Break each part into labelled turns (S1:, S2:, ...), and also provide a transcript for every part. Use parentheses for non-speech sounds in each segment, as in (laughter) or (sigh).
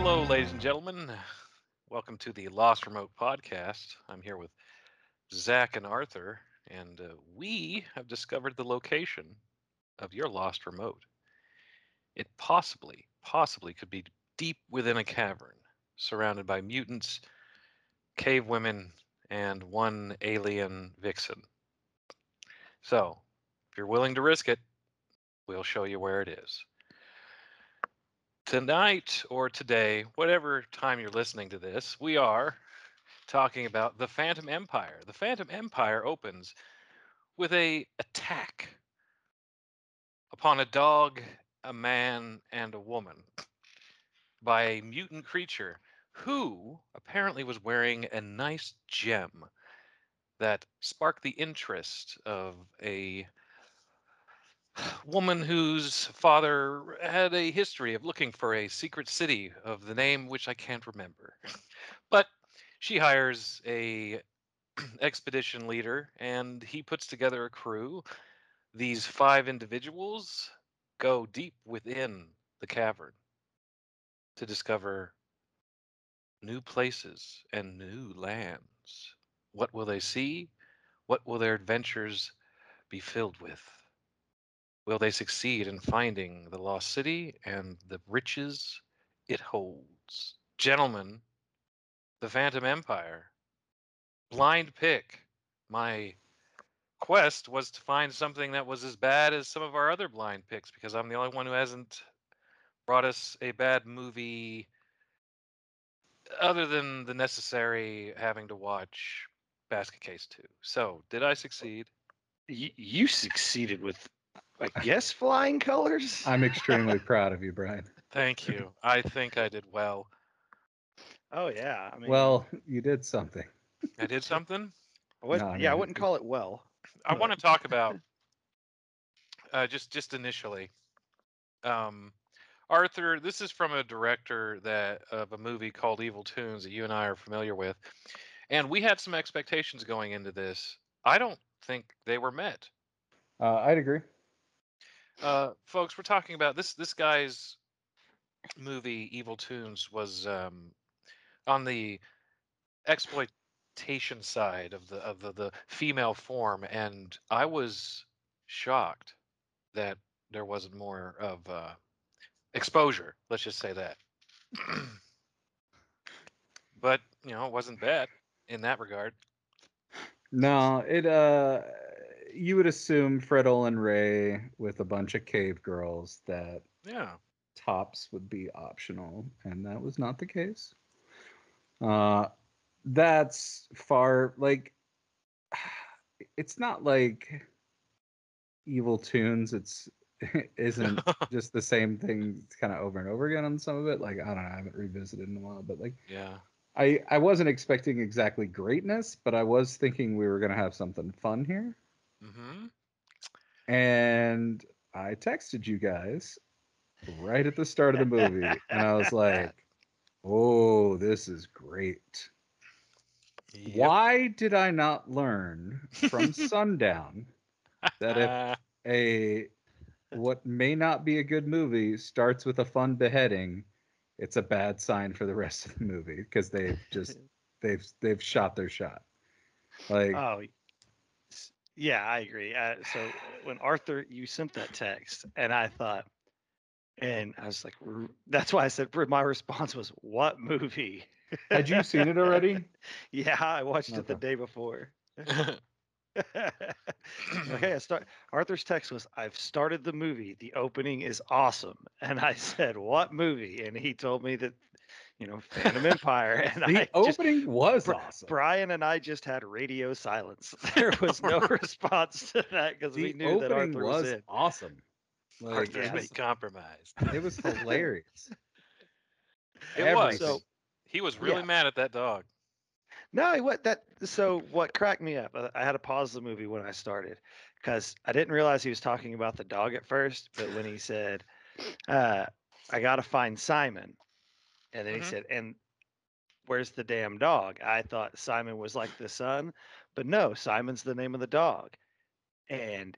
S1: Hello, ladies and gentlemen. Welcome to the Lost Remote podcast. I'm here with Zach and Arthur, and uh, we have discovered the location of your lost remote. It possibly, possibly could be deep within a cavern, surrounded by mutants, cave women, and one alien vixen. So, if you're willing to risk it, we'll show you where it is tonight or today, whatever time you're listening to this, we are talking about the Phantom Empire. The Phantom Empire opens with a attack upon a dog, a man, and a woman by a mutant creature who apparently was wearing a nice gem that sparked the interest of a woman whose father had a history of looking for a secret city of the name which I can't remember. but she hires a (clears throat) expedition leader and he puts together a crew. These five individuals go deep within the cavern to discover new places and new lands. What will they see? What will their adventures be filled with? Will they succeed in finding the lost city and the riches it holds? Gentlemen, the Phantom Empire. Blind pick. My quest was to find something that was as bad as some of our other blind picks because I'm the only one who hasn't brought us a bad movie other than the necessary having to watch Basket Case 2. So, did I succeed?
S2: You, you succeeded with I guess flying colors.
S3: I'm extremely (laughs) proud of you, Brian.
S1: Thank you. (laughs) I think I did well.
S2: Oh yeah. I mean,
S3: Well, you did something.
S1: I did something.
S2: I would,
S3: no, I
S2: yeah, I wouldn't call it well.
S1: I want to talk about (laughs) uh, just just initially. Um, Arthur, this is from a director that of a movie called Evil Toons that you and I are familiar with, and we had some expectations going into this. I don't think they were met.
S3: Uh, I'd agree.
S1: Uh, folks, we're talking about this. This guy's movie, Evil Toons, was um, on the exploitation side of the of the, the female form, and I was shocked that there wasn't more of uh, exposure. Let's just say that. but you know, it wasn't bad in that regard.
S3: No, it uh you would assume Fred Olen Ray with a bunch of cave girls that
S1: Yeah.
S3: tops would be optional, and that was not the case. Uh that's far like (sighs) it's not like evil toons it's (laughs) isn't (laughs) just the same thing kind of over and over again on some of it like i don't know i haven't revisited in a while but like
S1: yeah.
S3: I I wasn't expecting exactly greatness, but I was thinking we were gonna have something fun here.
S1: Mm-hmm.
S3: And I texted you guys right at the start of the movie, and I was like, "Oh, this is great." Why did I not learn from (laughs) Sundown that if a what may not be a good movie starts with a fun beheading, it's a bad sign for the rest of the movie because they've just (laughs) they've they've shot their shot. Like
S2: Oh, yeah, I agree. Uh, so when Arthur, you sent that text, and I thought, and I was like, that's why I said my response was, "What movie?"
S3: had you seen it already? (laughs)
S2: yeah, I watched it the day before. (laughs) (laughs) okay, I start. Arthur's text was, "I've started the movie. The opening is awesome." And I said, "What movie?" And he told me that, you know, Phantom Empire. (laughs) And
S3: The
S2: I just,
S3: opening was
S2: Bri-
S3: awesome.
S2: Brian and I just had radio silence. (laughs) There (laughs) was no response to that because we knew that Arthur was,
S3: was
S2: in.
S3: awesome. Like,
S1: Arthur's
S2: yeah.
S1: been compromised.
S3: it was hilarious.
S1: It was.
S2: So-
S1: He was really
S2: Yeah.
S1: mad at that dog.
S2: No, what that so what cracked me up? I I had to pause the movie when I started because I didn't realize he was talking about the dog at first. But when he said, uh, "I got to find Simon," and then
S1: Mhm.
S2: he said, "And where's the damn dog?" I thought Simon was like the son, but no, Simon's the name of the dog. And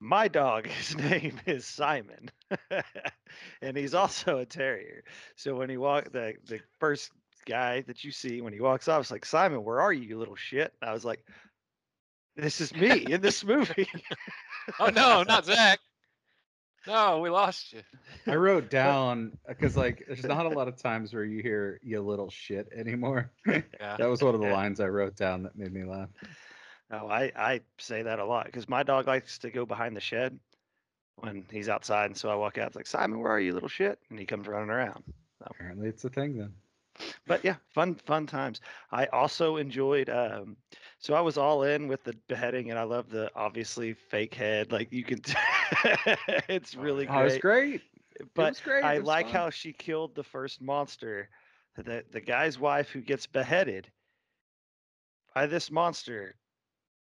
S2: My dog, (laughs) his name is Simon, (laughs) and he's also a terrier. So when he walked, the the first guy that you see when he walks off, it's like Simon, where are you, you little shit? And I was like, this is me in this (laughs) movie.
S1: Oh no, not Zach. No, we lost you.
S3: I wrote (laughs) down because like there's not a lot of (laughs) times where you hear you little shit anymore.
S1: Yeah.
S3: that was one of the
S2: Yeah.
S3: lines I wrote down that made me laugh.
S2: No, I, I say that a lot because my dog likes to go behind the shed when he's outside. And so I walk out, it's like, Simon, where are you, little shit? And he comes running around.
S3: Apparently it's a thing then.
S2: But yeah, fun, fun times. I also enjoyed, um, so I was all in with the beheading and I love the obviously fake head. Like you can, (laughs) (laughs) it's
S1: Oh,
S2: really
S1: yeah.
S3: Oh, it was
S2: great.
S3: great. It was great.
S2: I like
S3: fun.
S2: how she killed the first monster. The, the guy's wife who gets beheaded by this monster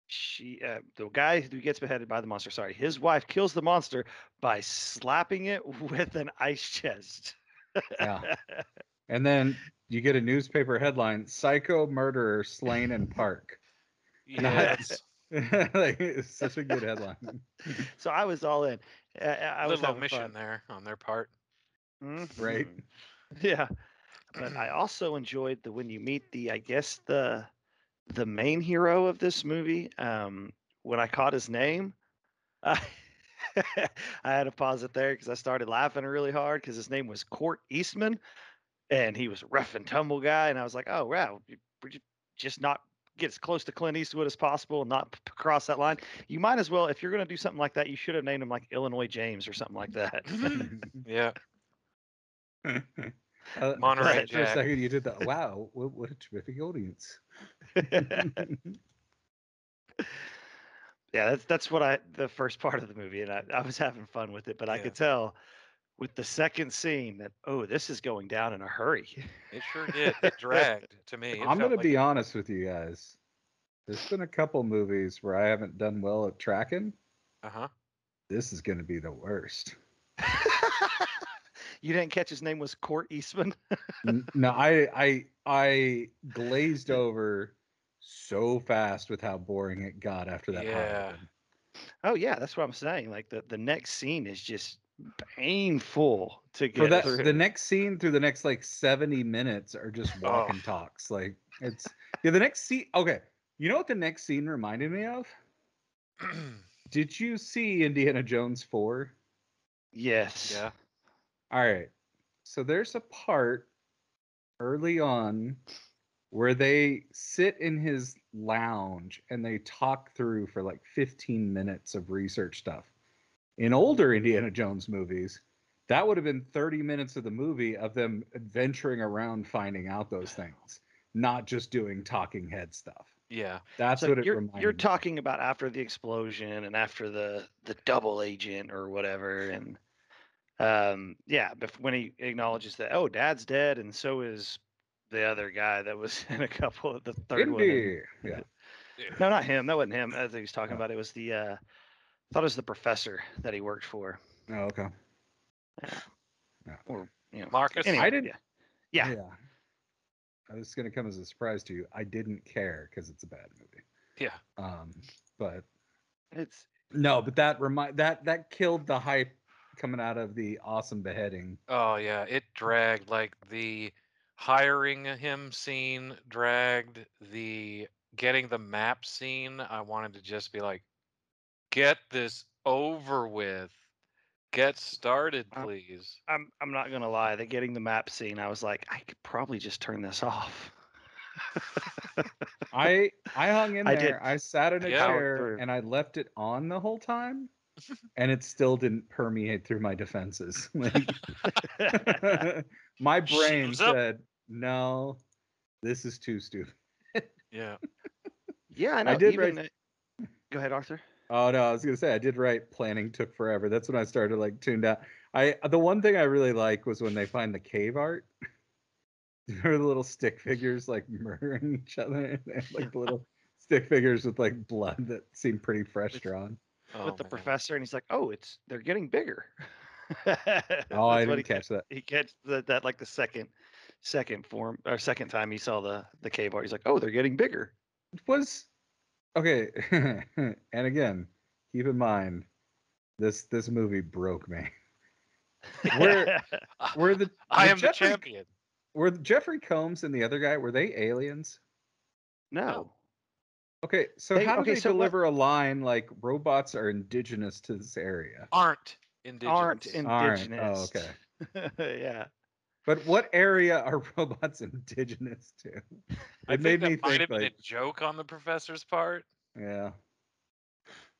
S2: she uh, the guy who gets beheaded by the monster sorry his wife kills the monster by slapping it (laughs) with an ice chest
S3: Yeah. (laughs) And then you get a newspaper headline: "Psycho murderer slain in park."
S1: Yes. (laughs)
S3: like it's such a good headline. (laughs)
S2: so i was all in uh, i was
S1: Little
S2: having
S1: omission
S2: fun.
S1: there on their part.
S3: Right.
S2: Mhm. (laughs) yeah but i also enjoyed the when you meet the i guess the the main hero of this movie um when i caught his name i, I had to pause it there because i started laughing really hard because his name was cort eastman and he was a rough and tumble guy and i was like oh wow you- would you just not get as close to clint eastwood as possible and not p- p- cross that line you might as well if you're going to do something like that you should have named him like illinois james or something like that (laughs)
S1: Yeah. (laughs)
S3: Uh,
S1: Monterey
S3: for a
S1: Jack.
S3: second, you did that. Wow, what, what a terrific audience. (laughs)
S2: yeah, that's that's what I the first part of the movie, and I, I was having fun with it, but I could tell with the second scene that oh, this is going down in a hurry.
S1: It sure (laughs) did. It dragged to me. It
S3: I'm
S1: felt
S3: gonna be
S1: it-
S3: honest with you guys. There's been a couple movies where I haven't done well at tracking.
S1: Uh-huh.
S3: This is gonna be the worst.
S2: you didn't catch his name was Cort Eastman. (laughs)
S3: No, I I I glazed over so fast with how boring it got after that.
S1: Yeah.
S3: happened.
S2: oh yeah, that's what I'm saying. Like the the next scene is just painful to get For
S3: that,
S2: through.
S3: the next scene through the next like 70 minutes are just walk
S1: Oh.
S3: and talks. Like it's yeah. The next scene. Okay, you know what the next scene reminded me of? (clears throat) Did you see Indiana Jones four?
S2: yes.
S1: yeah.
S3: All right. So there's a part early on where they sit in his lounge and they talk through for like 15 minutes of research stuff. In older Indiana Jones movies, that would have been 30 minutes of the movie of them adventuring around finding out those things, not just doing talking head stuff.
S1: Yeah.
S3: That's
S2: So
S3: what it
S2: you're you're talking about after the explosion and after the the double agent or whatever and um yeah when he acknowledges that oh dad's dead and so is the other guy that was (laughs) in a couple of the third one and-
S3: Indy. Yeah.
S2: no not him that wasn't him I think he was talking about it was the uh I thought it was the professor that he worked for
S3: Oh, okay. Yeah.
S2: Or you know
S1: Marcus.
S2: anyway,
S3: I didn't-
S2: yeah. yeah
S3: I was going to come as a surprise to you. I didn't care because it's a bad movie.
S1: Yeah.
S3: Um, but
S2: it's
S3: no, but that remind that that killed the hype coming out of the awesome beheading.
S1: Oh yeah, it dragged like the hiring him scene dragged the getting the map scene. I wanted to just be like, get this over with. Get started,
S2: Um,
S1: please.
S2: I'm I'm not gonna lie the getting the map scene I was like I could probably just turn this off (laughs)
S3: I I hung in
S2: I
S3: there.
S2: did
S3: I sat in a
S1: Yeah.
S3: Chair and I left it on the whole time, (laughs) and it still didn't permeate through my defenses. (laughs) Like, my brain
S1: Shields up.
S3: said, "No, this is too stupid."
S1: Yeah.
S2: yeah and I
S3: did
S2: even
S3: write-
S2: uh, go ahead Arthur
S3: Oh no, I was gonna say I did write planning took forever. That's when I started like tuned out. I the one thing I really like was when they find the cave art. (laughs) Remember the little stick figures like (laughs) murdering each other? They have, like the little stick figures with like blood that seem pretty fresh drawn.
S1: Oh,
S2: with the
S1: man.
S2: professor and he's like oh it's they're getting bigger (laughs)
S3: Oh, I didn't
S2: he
S3: catch that.
S2: he catch that, that like the second second form or second time he saw the the cave art he's like oh they're getting bigger
S3: It was okay. (laughs) and again, keep in mind This this movie broke me. Where (laughs) were the
S1: I
S3: the
S1: am the
S3: Jeffrey-
S1: champion.
S3: were Jeffrey Combs and the other guy were they aliens?
S2: no.
S3: Okay, so
S2: They-
S3: how do
S2: okay,
S3: they
S2: so what-
S3: deliver a line like robots are indigenous to this area?
S1: Aren't indigenous.
S2: Aren't
S3: Aren't.
S2: Oh, indigenous.
S3: Oh, okay. (laughs)
S2: yeah.
S3: But what area are (laughs) robots indigenous to?
S1: I
S3: It
S1: think
S3: made
S1: that
S3: me
S1: might
S3: think
S1: have been a joke on the professor's part.
S3: yeah.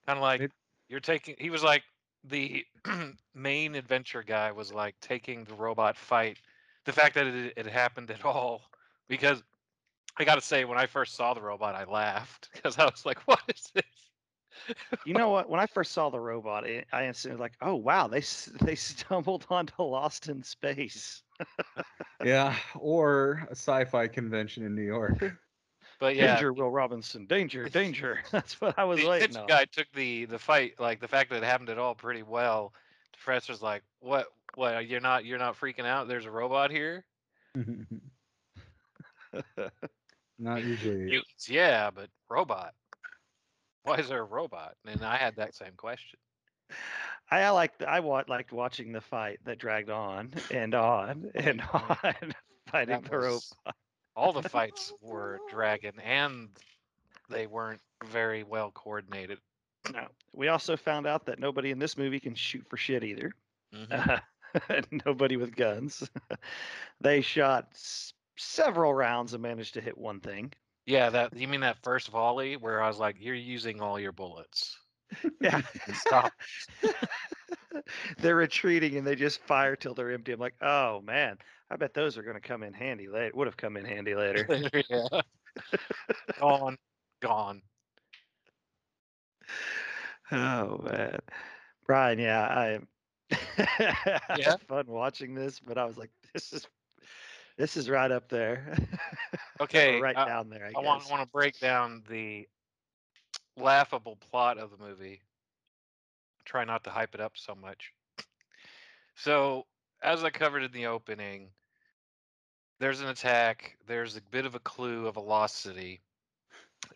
S1: Kind of like
S3: It-
S1: you're taking. He was like the (clears throat) main adventure guy was like taking the robot fight. The fact that it, it happened at all, because I got to say, when I first saw the robot, I laughed because I was like, (laughs) "What is this?"
S2: You know what? When I (laughs) first saw the robot, I, I instantly was like, "Oh wow, they (laughs) they stumbled onto Lost in Space."
S3: Yeah, or a sci-fi convention in New York. (laughs)
S1: But yeah,
S2: Danger, Will Robinson. Danger, danger. That's what I was
S1: the
S2: waiting on.
S1: guy took the the fight, like the fact that it happened at all, pretty well. The professor's like, "What? What? You're not you're not freaking out? There's a robot here."
S3: Not usually.
S1: Mutants, yeah, but robot. Why is there a robot? And I had that same question.
S2: I, I liked I wa- liked watching the fight that dragged on and on and (laughs) on, fighting
S1: That
S2: the robot.
S1: all the fights were dragging and they weren't very well coordinated.
S2: No. We also found out that nobody in this movie can shoot for shit either.
S1: Mhm. (laughs)
S2: nobody with guns. (laughs) they shot s- several rounds and managed to hit one thing.
S1: Yeah, that you mean that first volley where I was like, "You're using all your bullets." (laughs)
S2: Yeah. (laughs)
S1: Stop. (laughs)
S2: They're retreating and they just fire till they're empty. I'm like, oh man, I bet those are going to come in handy later. Would have come in handy later.
S1: yeah. gone, gone.
S2: oh man, Brian, yeah, I I
S1: Yeah?
S2: had fun watching this, but I was like, this is this is right up there. (laughs)
S1: Okay,
S2: right
S1: uh,
S2: down there. I,
S1: I want want to break down the laughable plot of the movie. Try not to hype it up so much. So, as I covered in the opening, there's an attack. There's a bit of a clue of a lost city,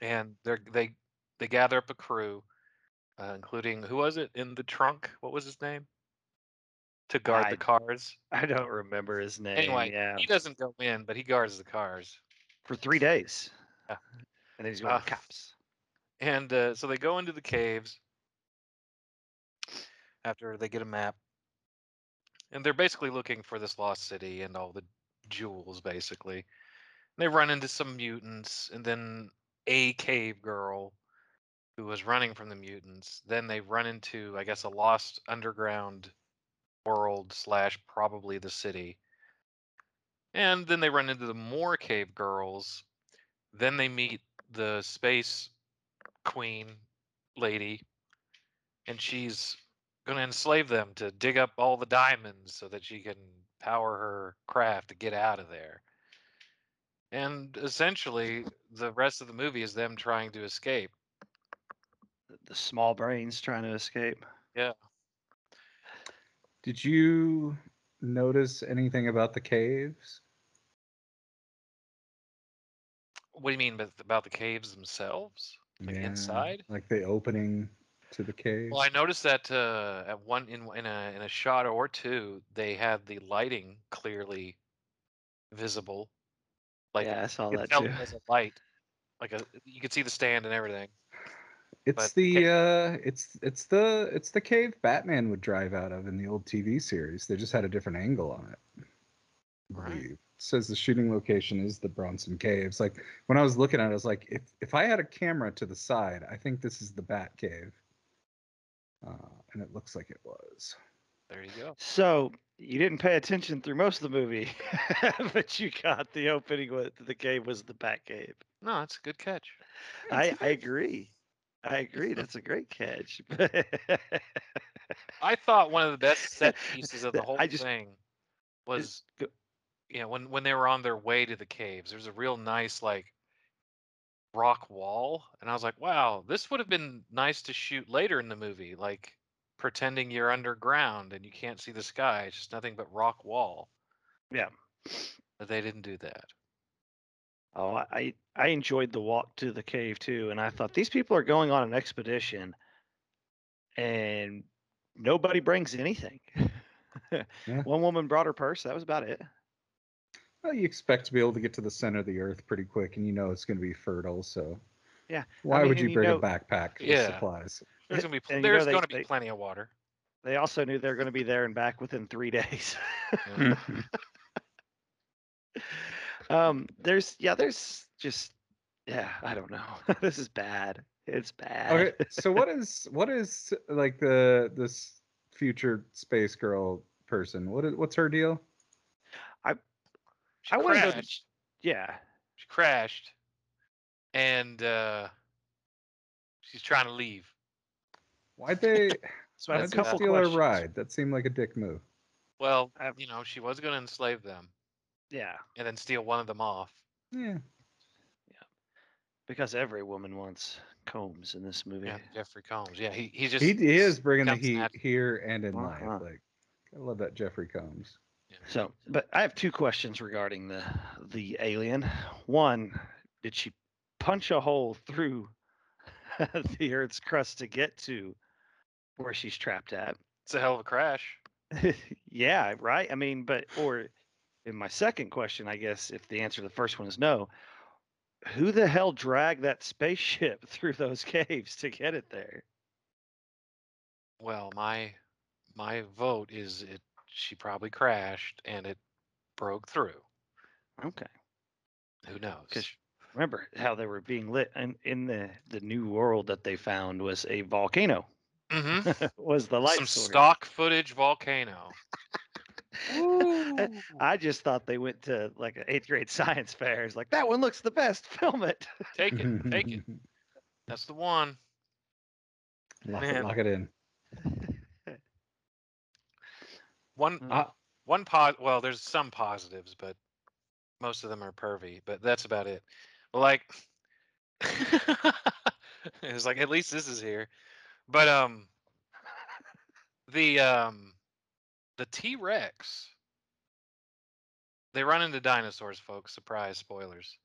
S1: and they they they gather up a crew, uh, including who was it in the trunk? What was his name? To guard
S2: I-
S1: the cars.
S2: I don't remember his name.
S1: Anyway,
S2: yeah,
S1: he doesn't go in, but he guards the cars.
S2: for three days.
S1: Yeah.
S2: And then he's going
S1: Uh,
S2: cops.
S1: And uh, so they go into the caves after they get a map. And they're basically looking for this lost city and all the jewels, basically. They run into some mutants and then a cave girl who was running from the mutants. Then they run into, I guess, a lost underground world slash probably the city. And then they run into the more cave girls. Then they meet the space queen lady and she's going to enslave them to dig up all the diamonds so that she can power her craft to get out of there and essentially the rest of the movie is them trying to escape
S2: The- small brains trying to escape.
S3: Did you notice anything about the caves?
S1: what do you mean about the caves themselves Like inside?
S3: Like the opening to the cave?
S1: well i noticed that uh, at one in, in a in a shot or two they had the lighting clearly visible like
S2: yeah, I saw that
S1: could
S2: too.
S1: it was a light like a you could see the stand and everything
S3: It's
S1: but
S3: the uh it's it's the it's the cave Batman would drive out of in the old TV series. They just had a different angle on it. I
S1: Right.
S3: It says the shooting location is the Bronson Caves. Like when I was looking at it, I was like, if if I had a camera to the side, I think this is the Bat Cave. Uh, and it looks like it was.
S1: there you go
S2: So you didn't pay attention through most of the movie, (laughs) but you got the opening with the cave was the Bat Cave.
S1: no that's a good catch
S2: I, I agree. I agree. That's a great catch. (laughs)
S1: I thought one of the best set (laughs) pieces of the whole
S2: just-
S1: thing was, you know, when when they were on their way to the caves. There's a real nice like rock wall, and I was like, wow, this would have been nice to shoot later in the movie, like pretending you're underground and you can't see the sky. It's just nothing but rock wall.
S2: yeah.
S1: But they didn't do that.
S2: Oh, I I I enjoyed the walk to the cave too, and I thought these people are going on an expedition, and nobody brings anything. (laughs)
S3: Yeah.
S2: One woman brought her purse. That was about it.
S3: Well, you expect to be able to get to the center of the earth pretty quick, and you know it's going to be fertile. So,
S2: Yeah,
S3: why
S2: mean,
S3: would
S2: and
S3: you
S2: you
S3: bring
S2: know-
S3: a backpack with
S1: Yeah.
S3: supplies?
S1: There's gonna be (laughs) pl-
S2: And you know
S1: there's
S2: they-
S1: gonna be
S2: they-
S1: plenty of water.
S2: They also knew they were going to be there and back within three (laughs) days.
S1: Yeah.
S2: Um, there's yeah, there's just yeah, I don't know. (laughs) this is bad. It's bad.
S3: Okay, so what is what is like the this future space girl person? What is what's her deal?
S1: She
S2: I want to
S1: crashed.
S2: Yeah,
S1: She crashed, and uh, she's trying to leave.
S3: Why'd they? (laughs)
S2: so I have
S3: why'd
S2: a
S3: they
S2: couple
S3: steal her ride? That seemed like a dick move.
S1: Well, you know, she was going to enslave them
S2: Yeah,
S1: and then steal one of them off.
S3: Yeah. Yeah.
S2: Because every woman wants combs in this movie.
S1: Yeah, Jeffrey Combs. Yeah, he he just
S3: He, he is bringing the heat
S1: nat-
S3: here and in
S2: Uh-huh.
S3: life. Like, I love that Jeffrey Combs.
S1: Yeah.
S2: So, but I have two questions regarding the the alien. One, did she punch a hole through (laughs) the Earth's crust to get to where she's trapped at?
S1: It's a hell of a crash. (laughs)
S2: yeah, right. I mean, but or in my second question, I guess if the answer to the first one is no, who the hell dragged that spaceship (laughs) through those caves to get it there?
S1: Well, my my vote is it. She probably crashed and it broke through.
S2: Okay.
S1: Who knows?
S2: Because remember how they were being lit and in the the new world that they found was a volcano
S1: hmm (laughs)
S2: was the light
S1: some stock footage volcano. (laughs)
S2: I just thought they went to like an eighth grade (laughs) science fair. It's like that one looks the best. (laughs) Film it.
S1: Take it, take it. That's the one.
S3: lock, it, lock it in.
S1: One.
S3: Ah.
S1: one pos well, there's some positives, but most of them are pervy, but that's about it. Like it's like at least this is here. But um the um the T-Rex they run into dinosaurs, folks. Surprise spoilers.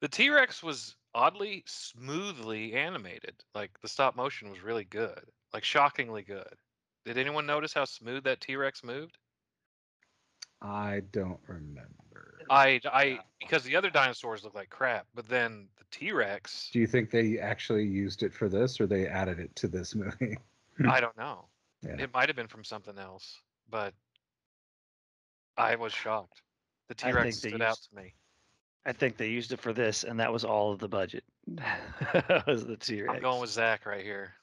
S1: The T-Rex was oddly smoothly animated. Like the stop motion was really good. Like shockingly good. Did anyone notice how smooth that T-Rex moved?
S3: I don't remember.
S1: I I because the other dinosaurs look like crap, but then the T-Rex,
S3: Do you think they actually used it for this, or they added it to this movie?
S1: I don't know.
S3: Yeah.
S1: It might have been from something else, but I was shocked. The T-Rex
S2: they
S1: stood out to me.
S2: I think they used it for this, and that was all of the budget. (laughs) was the T Rex.
S1: I'm going with Zach right here.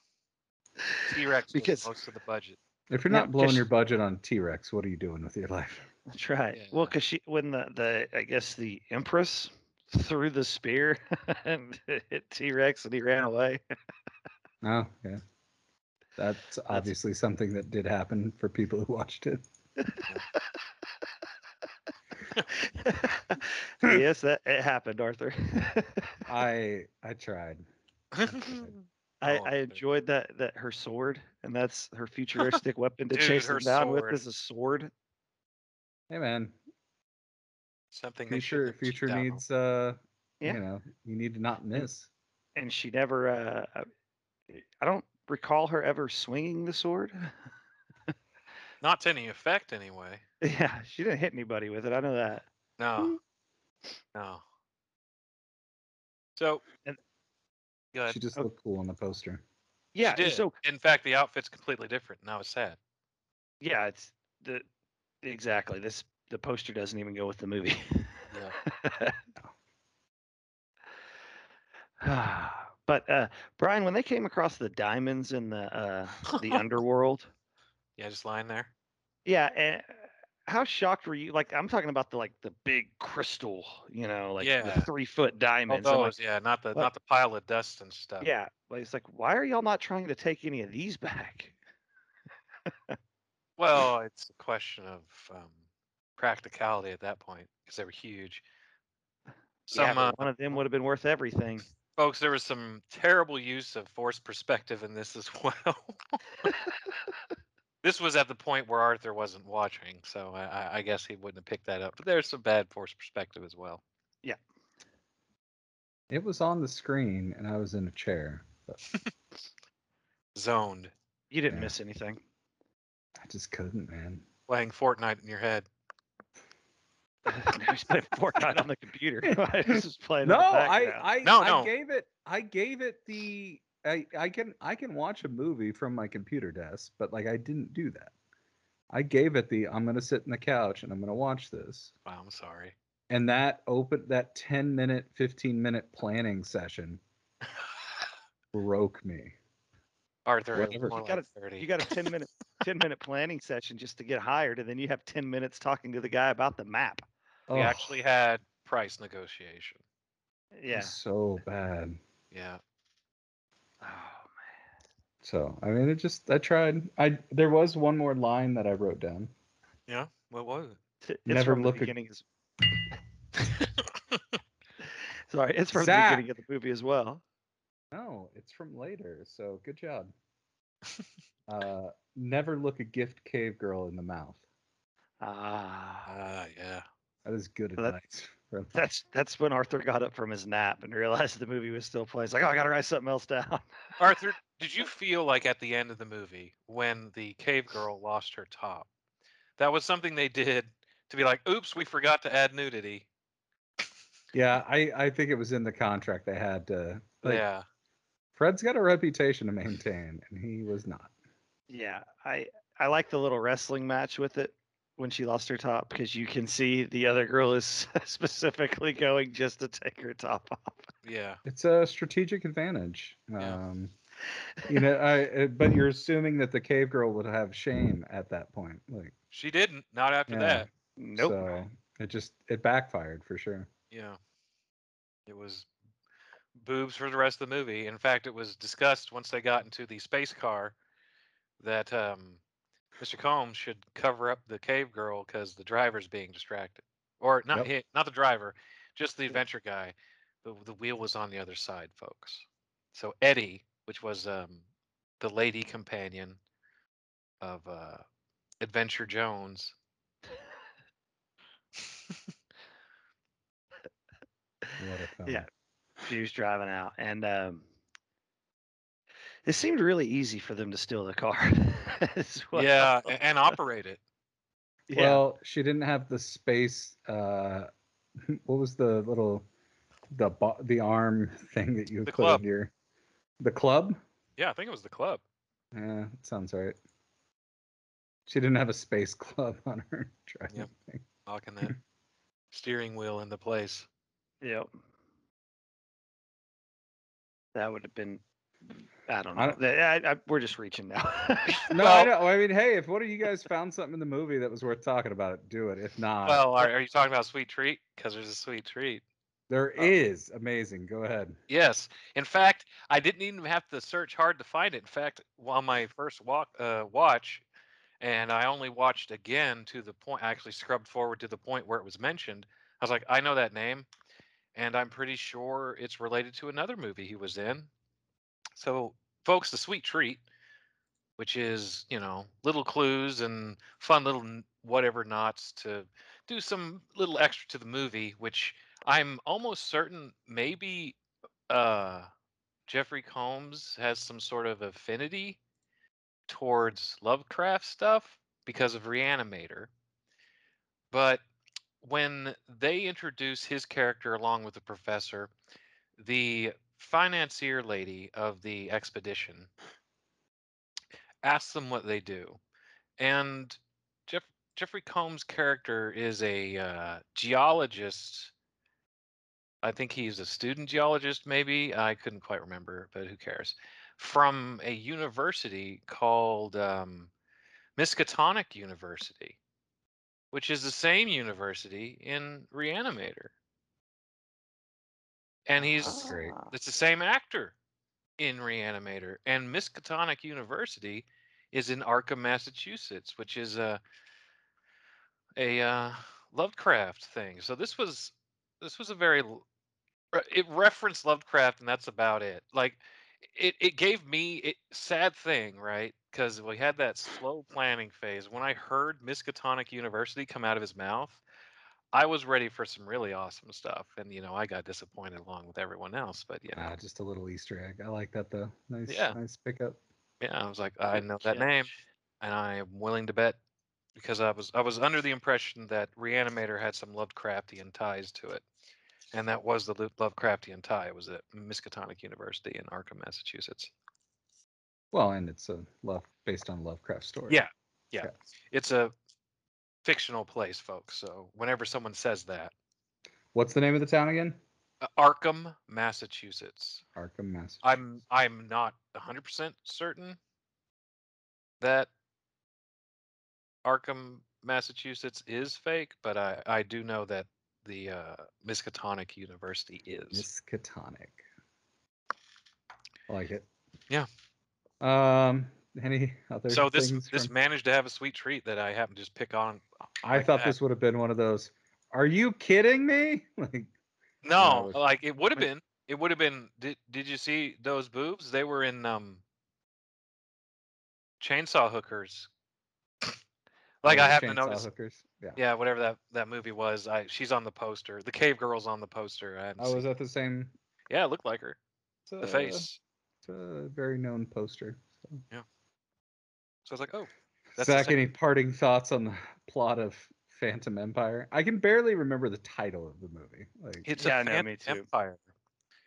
S1: T-Rex
S2: Because-
S1: was most of the budget.
S3: If you're
S2: Now,
S3: not blowing your budget on T Rex, what are you doing with your life?
S2: That's right. Well, because she when the the I guess the Empress threw the spear (laughs) and hit T Rex and he ran away.
S3: Oh, yeah. That's obviously something that did happen for people who watched it. (laughs)
S2: yes, (laughs) that it happened, Arthur. (laughs)
S3: I I tried.
S2: I, I
S1: good.
S2: enjoyed that that her sword, and that's her futuristic weapon to
S1: Dude,
S2: chase
S1: her
S2: them down
S1: sword.
S2: with is a sword.
S3: Hey man,
S1: Something
S3: future
S1: shouldn't have
S3: future
S1: cheaped out
S3: needs uh
S2: Yeah.
S3: you know, you need to not miss.
S2: And she never. Uh, uh, I don't recall her ever swinging the sword.
S1: Not to any effect, anyway. (laughs)
S2: yeah, she didn't hit anybody with it. I know that.
S1: No, mm. no. So,
S2: And-
S1: go ahead.
S3: She just
S2: Oh.
S3: looked cool on the poster.
S2: Yeah.
S1: She did.
S2: So
S1: in fact, the outfit's completely different. Now it's sad.
S2: yeah, it's the exactly this. The poster doesn't even go with the movie. (laughs) Ah. But uh, Brian, when they came across the diamonds in the uh, the (laughs) underworld,
S1: Yeah, just lying there.
S2: yeah, and how shocked were you? Like I'm talking about the like the big crystal, you know, like
S1: Yeah.
S2: the three foot
S1: Oh,
S2: diamonds. Like,
S1: those, yeah, not the
S2: what?
S1: not the pile of dust and stuff.
S2: yeah, but it's like, why are y'all not trying to take any of these back?
S1: Well, it's a question of um, practicality at that point because they were huge. Some
S2: yeah,
S1: uh,
S2: one of them would have been worth everything.
S1: Folks, there was some terrible use of forced perspective in this as (laughs) well. this was at the point where Arthur wasn't watching, so I, I- I guess he wouldn't have picked that up. But there's some bad forced perspective as well. Yeah.
S3: It was on the screen and I was in a chair. But (laughs)
S1: Zoned.
S2: You didn't
S3: Yeah.
S2: miss anything.
S3: I just couldn't, man.
S1: Playing Fortnite in your head. (laughs)
S2: now he's playing Fortnite on the computer. (laughs) (laughs) He's just playing.
S3: No,
S2: the
S3: I. I,
S1: No,
S3: I
S1: no.
S3: gave it, I gave it the, I, I can, I can watch a movie from my computer desk, but like I didn't do that. I gave it the, I'm gonna sit in the couch and I'm gonna watch this,
S1: Wow, I'm sorry.
S3: and that open, that 10 minute, 15 minute planning session broke me.
S1: Arthur, it
S3: Whatever.
S2: You gotta-
S1: 30.
S2: You got a ten minute ten minute planning session just to get hired, and then you have ten minutes talking to the guy about the map.
S1: We
S3: Oh,
S1: actually had price negotiation.
S2: Yeah.
S3: was so bad.
S1: Yeah.
S2: Oh man.
S3: So I mean, it just, I tried. I there was one more line that I wrote down.
S1: Yeah. What was it?
S2: It's
S3: Never
S2: from
S3: look
S2: the
S3: a-
S2: beginning. As... (laughs) Sorry, it's from
S3: Zach.
S2: the beginning of the movie as well.
S3: No, it's from later. So good job. (laughs) uh, never look a gift cave girl in the mouth.
S2: Ah,
S1: Ah, yeah.
S3: That is good
S2: Well, that-
S3: advice. from- (laughs)
S2: that's that's when Arthur got up from his nap and realized the movie was still playing. He's like, oh, I gotta write something else down. (laughs)
S1: Arthur, did you feel like at the end of the movie when the cave girl lost her top, that was something they did to be like, oops, we forgot to add nudity.
S3: Yeah, I, I think it was in the contract they had to. Like,
S1: yeah.
S3: Fred's got a reputation to maintain, and he was not.
S2: Yeah, I I like the little wrestling match with it when she lost her top because you can see the other girl is (laughs) specifically going just to take her top off.
S1: Yeah.
S3: It's a strategic advantage.
S1: Yeah.
S3: Um, you know, I, uh, but you're assuming that the cave girl would have shame at that point. Like,
S1: She didn't. Not after
S3: Yeah.
S1: that.
S2: Nope.
S3: so it just it backfired for sure.
S1: Yeah. It was boobs for the rest of the movie. In fact, it was discussed once they got into the space car that um, Mr. Combs should cover up the cave girl because the driver's being distracted. Or not
S3: Yep.
S1: he, not the driver, just the adventure guy. The, the wheel was on the other side, folks. So Eddie, which was um, the lady companion of uh, Adventure Jones,
S3: What a film. (laughs)
S2: Yeah. She was driving out, and um, it seemed really easy for them to steal the car. (laughs) as well.
S1: yeah, a- and (laughs) operate it.
S2: yeah.
S3: Well, she didn't have the space. Uh, (laughs) what was the little the bo- the arm thing that you
S1: The
S3: put
S1: club.
S3: in your the club?
S1: Yeah, I think it was the club.
S3: Yeah, that sounds right. She didn't have a space club on her driving
S1: Yep.
S3: thing.
S1: locking that steering wheel into place.
S2: Yep. That would have been. I don't know.
S3: I don't-
S2: I, I, we're just reaching now. (laughs)
S3: No, I know. I mean, hey, if one of you guys found something in the movie that was worth talking about, do it. If not,
S1: Well, are, are you talking about sweet treat? Because there's a sweet treat.
S3: there is amazing. Go ahead.
S1: Yes. In fact, I didn't even have to search hard to find it. In fact, on my first walk uh, watch, and I only watched again to the point. I actually scrubbed forward to the point where it was mentioned. I was like, I know that name, and I'm pretty sure it's related to another movie he was in. So, folks, the sweet treat, which is you know little clues and fun little whatever knots to do some little extra to the movie, which I'm almost certain maybe uh Jeffrey Combs has some sort of affinity towards Lovecraft stuff because of Reanimator. But when they introduce his character along with the professor, the financier lady of the expedition asks them what they do. And Jeff, Jeffrey Combs' character is a uh, geologist I think he's a student geologist, maybe. I couldn't quite remember, but who cares? From a university called um, Miskatonic University, which is the same university in Reanimator. And he's
S3: Great.
S2: Ah.
S1: it's the same actor in Reanimator. And Miskatonic University is in Arkham, Massachusetts, which is a a uh, Lovecraft thing. So this was this was a very it referenced Lovecraft, and that's about it. Like it it gave me it sad thing, right? Because we had that slow planning phase. When I heard Miskatonic University come out of his mouth, I was ready for some really awesome stuff, and you know I got disappointed along with everyone else. But you know,
S3: Ah, just a little Easter egg. I like that though. Nice,
S1: Yeah.
S3: nice pickup.
S1: Yeah, I was like, I know that name, and I am willing to bet because I was I was under the impression that Reanimator had some Lovecraftian ties to it, and that was the Lovecraftian tie. It was at Miskatonic University in Arkham, Massachusetts.
S3: Well, and it's a love based on Lovecraft story.
S1: Yeah, yeah. It's a fictional place, folks. So whenever someone says that,
S3: What's the name of the town again?
S1: uh, Arkham, Massachusetts.
S3: Arkham, Massachusetts.
S1: I'm I'm not 100% certain that Arkham, Massachusetts is fake, but I I do know that the uh, Miskatonic University is.
S3: Miskatonic. I like it.
S1: Yeah.
S3: Um. Any (laughs) other?
S1: So this this
S3: from-
S1: managed to have a sweet treat that I happen to just pick on.
S3: I
S1: like
S3: thought
S1: that.
S3: this would have been one of those. Are you kidding me? (laughs) Like,
S1: No,
S3: was-
S1: like it would have been. It would have been. Did Did you see those boobs? They were in um. Chainsaw hookers. (laughs) like
S3: oh,
S1: I happen to notice.
S3: Hookers. Yeah.
S1: Yeah, whatever that that movie was. I she's on the poster. The cave girl's on the poster. I
S3: Oh, was that the same?
S1: Yeah, it looked like her.
S3: It's
S1: The
S3: a-
S1: face.
S3: It's a very known poster. So.
S1: So I was like, oh, that's the
S3: Zach, any parting thoughts on the plot of Phantom Empire? I can barely remember the title of the movie. Like,
S1: it's
S2: Yeah,
S1: a
S2: no,
S1: Phantom
S2: me too.
S1: Empire.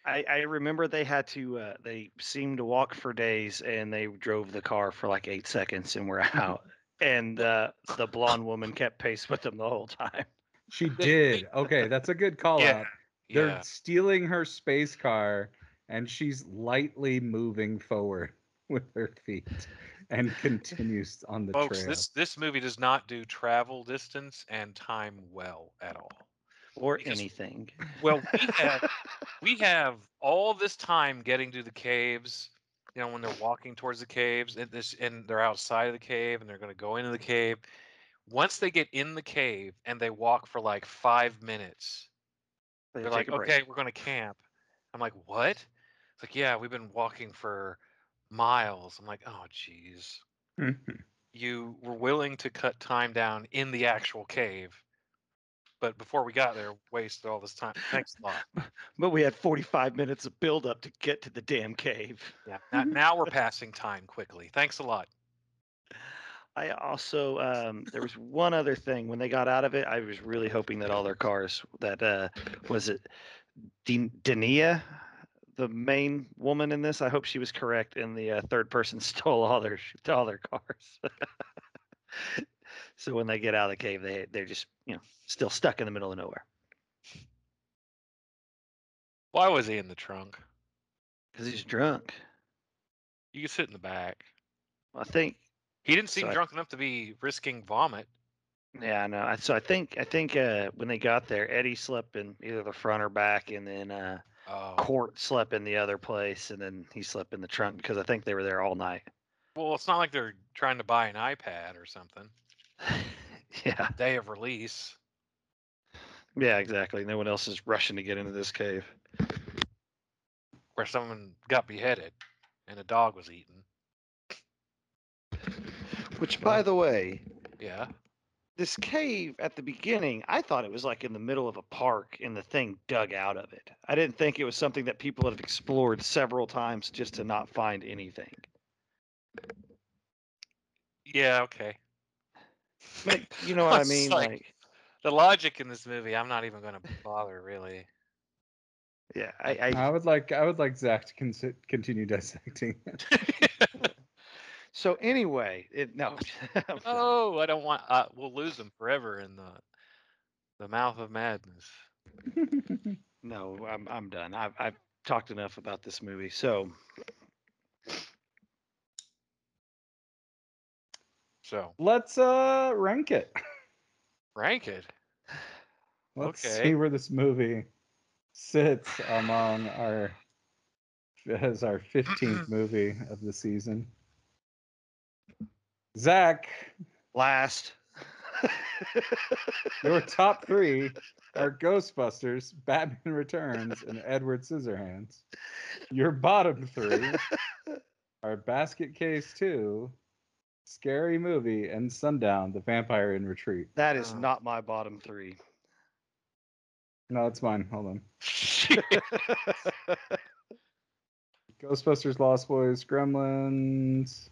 S2: I, I remember they had to. Uh, they seemed to walk for days, and they drove the car for like eight seconds, and were out. And uh, the blonde woman kept pace with them the whole time.
S3: she (laughs) did. Okay, that's a good call
S1: Yeah,
S3: out. They're
S1: Yeah,
S3: stealing her space car, and she's lightly moving forward (laughs) with her feet and (laughs) continues on the
S1: folks,
S3: trail.
S1: this this movie does not do travel distance and time well at all.
S2: Or
S1: Because-
S2: anything.
S1: Well, we have (laughs) we have all this time getting to the caves. You know, when they're walking towards the caves, and this and they're outside of the cave, and they're going to go into the cave. Once they get in the cave and they walk for like five minutes,
S2: They
S1: they're like, okay, we're going to camp. I'm like, what? It's like, yeah, we've been walking for miles. I'm like, oh, geez.
S3: Mhm.
S1: You were willing to cut time down in the actual cave, but before we got there, wasted all this time. Thanks a lot. (laughs)
S2: But we had 45 minutes of build up to get to the damn cave.
S1: Yeah. (laughs) Now, now we're passing time quickly. Thanks a lot.
S2: I also um, there was one other thing when they got out of it. I was really hoping that all their cars that uh, was it D- Dania, the main woman in this. I hope she was correct, and the uh, third person (laughs) stole all their all their cars. (laughs) so when they get out of the cave, they they're just you know still stuck in the middle of nowhere
S1: Why was he in the trunk?
S2: because he's drunk.
S1: You could sit in the back.
S2: I think
S1: He didn't seem
S2: So I-
S1: drunk enough to be risking vomit.
S2: Yeah, I know. So I think I think uh, when they got there, Eddie slept in either the front or back, and then uh,
S1: Oh.
S2: Cort slept in the other place, and then he slept in the trunk because I think they were there all night.
S1: Well, it's not like they're trying to buy an iPad or something. (laughs)
S2: yeah,
S1: Day of release.
S2: yeah, exactly. No one else is rushing to get into this cave.
S1: where someone got beheaded and a dog was eaten.
S2: Which, by the way,
S1: Yeah.
S2: This cave at the beginning, I thought it was like in the middle of a park, and the thing dug out of it. I didn't think it was something that people have explored several times just to not find anything.
S1: Yeah, okay.
S2: Like, you know (laughs) what I mean?
S1: like-
S2: like
S1: The logic in this movie, I'm not even going to bother really.
S2: yeah, I, I
S3: I would like I would like Zach to con- continue dissecting. (laughs)
S2: So anyway, it no. (laughs)
S1: Oh, I don't want. Uh, we'll lose them forever in the the mouth of madness. (laughs)
S2: no, I'm I'm done. I've I've talked enough about this movie. So
S1: So
S3: Let's uh rank it.
S1: rank it. (sighs)
S3: Let's
S1: Okay.
S3: see where this movie sits among our as our 15th (clears throat) movie of the season. Zach,
S2: last. (laughs)
S3: your top three are (laughs) Ghostbusters, Batman Returns, and Edward Scissorhands. Your bottom three (laughs) are Basket Case 2, Scary Movie, and Sundown, The Vampire in Retreat.
S2: that is
S1: Oh.
S2: not my bottom three.
S3: No, it's mine. Hold on. Ghostbusters, Lost Boys, Gremlins,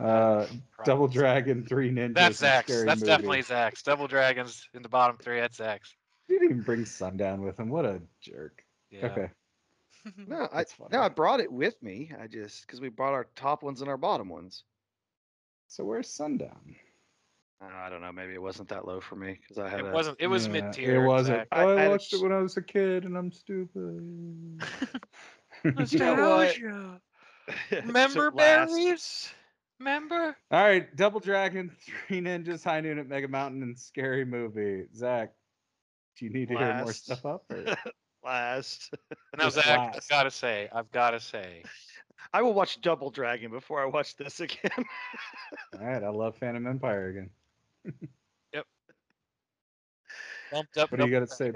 S3: uh, Double Dragon, Three Ninjas.
S1: That's
S3: and
S1: Zach's.
S3: Scary
S1: That's
S3: Movie.
S1: definitely Zach's. Double Dragons in the bottom three. That's Zach's.
S3: He didn't even bring Sundown with him. What a jerk.
S1: Yeah.
S3: Okay. (laughs)
S2: No, I no, I brought it with me. I just because we brought our top ones and our bottom ones.
S3: So where's Sundown?
S2: Uh, I don't know. Maybe it wasn't that low for me because I had
S1: It
S2: a,
S1: wasn't. It was
S3: Yeah,
S1: mid tier.
S3: It wasn't.
S2: I-
S3: Oh,
S2: I
S3: I,
S2: had a
S3: watched it when I was a kid and I'm stupid. (laughs) (laughs)
S2: You know what?
S1: Remember
S2: So last-
S1: berries? Remember?
S3: All right, Double Dragon, (laughs) Three Ninjas, High Noon at Mega Mountain, and Scary Movie. Zach, do you need to hear more stuff up? Or? (laughs)
S2: last. (laughs)
S1: Now,
S3: Just
S1: Zach, I've got to say, I've got to say,
S2: I will watch Double Dragon before I watch this again.
S3: All right, I love Phantom Empire again. Yep.
S1: Bumped up.
S3: What do you
S1: Double
S3: got to say,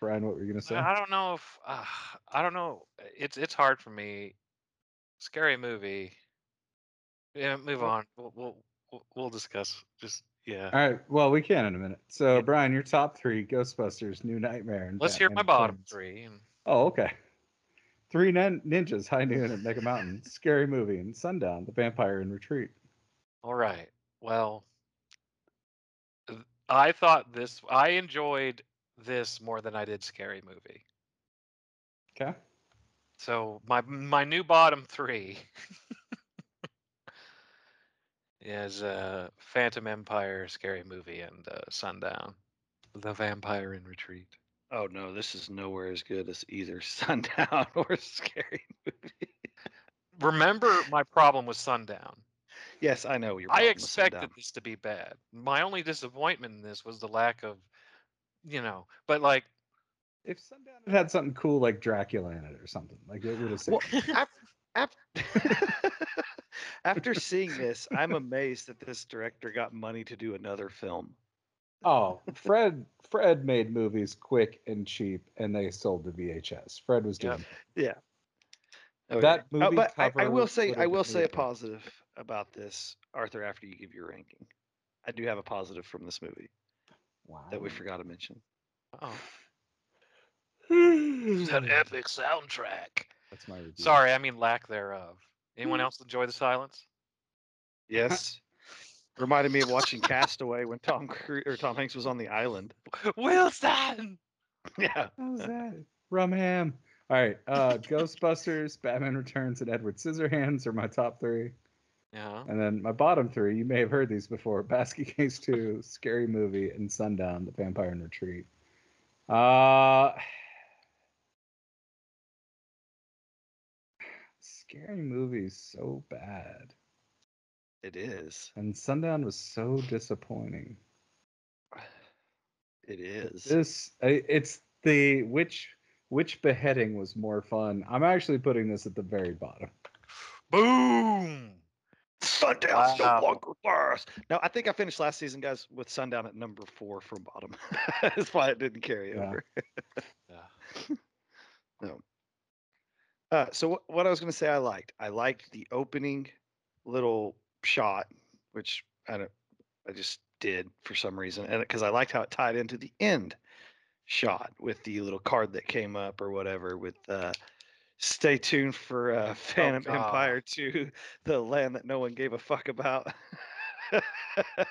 S3: Brian? What were you gonna say?
S1: I don't know if uh, I don't know. It's it's hard for me. Scary movie. Yeah, move on. We'll we'll we'll, discuss. Just yeah.
S3: All right, well, we can in a minute. So,
S1: Yeah.
S3: Brian, your top three: Ghostbusters, New Nightmare, and
S1: Let's hear my bottom
S3: Returns.
S1: three. And
S3: Oh, okay. Three nin- ninjas, High Noon at Mega Mountain, Scary Movie, and Sundown, The Vampire in Retreat.
S1: all right. Well, I thought this. I enjoyed this more than I did Scary Movie.
S3: Okay.
S1: So my my new bottom three (laughs) is uh, Phantom Empire, Scary Movie, and uh, Sundown, The Vampire in Retreat.
S2: oh no, this is nowhere as good as either (laughs) Sundown (laughs) or Scary Movie.
S1: Remember my problem with Sundown.
S2: Yes, I know your.
S1: I expected this to be bad. My only disappointment in this was the lack of, you know, but like
S3: If Sundown had had something cool like Dracula in it or something, like it would have said.
S2: Well, after, after (laughs) seeing (laughs) this, I'm amazed that this director got money to do another film.
S3: Oh, Fred Fred made movies quick and cheap, and they sold the VHS. Fred was doing.
S2: Yeah. Oh, okay.
S3: That
S2: Oh,
S3: movie
S2: but I, I will say I will say a positive about this, Arthur. After you give your ranking, I do have a positive from this movie
S3: Wow.
S2: that we forgot to mention.
S1: oh, (sighs) that epic soundtrack.
S3: That's my review.
S1: Sorry, I mean lack thereof. Anyone else enjoy the silence?
S2: Yes. Reminded me of watching Castaway when Tom Cruise or Tom Hanks was on the island. (laughs)
S1: Wilson. (laughs)
S2: Yeah.
S3: How's that? Rum ham. All right. Uh, Ghostbusters, Batman Returns, and Edward Scissorhands are my top three.
S1: Yeah.
S3: And then my bottom three, you may have heard these before Basket Case 2, Scary Movie, and Sundown, The Vampire in Retreat. Uh, scary Movie is so bad.
S2: It is.
S3: And Sundown was so disappointing. (sighs)
S2: It is.
S3: This, it's the which which beheading was more fun. I'm actually putting this at the very bottom.
S1: Boom.
S2: Sundown's
S1: Wow.
S2: no longer last. No, I think I finished last season, guys, with Sundown at number four from bottom. (laughs) That's why it didn't carry
S3: Yeah.
S2: over. (laughs)
S1: Yeah.
S2: Uh, so what, what I was going to say, I liked. I liked the opening little shot, which I don't, I just did for some reason, and because I liked how it tied into the end shot with the little card that came up or whatever. With uh, stay tuned for uh, (laughs) Phantom
S1: God.
S2: Empire 2, the land that no one gave a fuck about.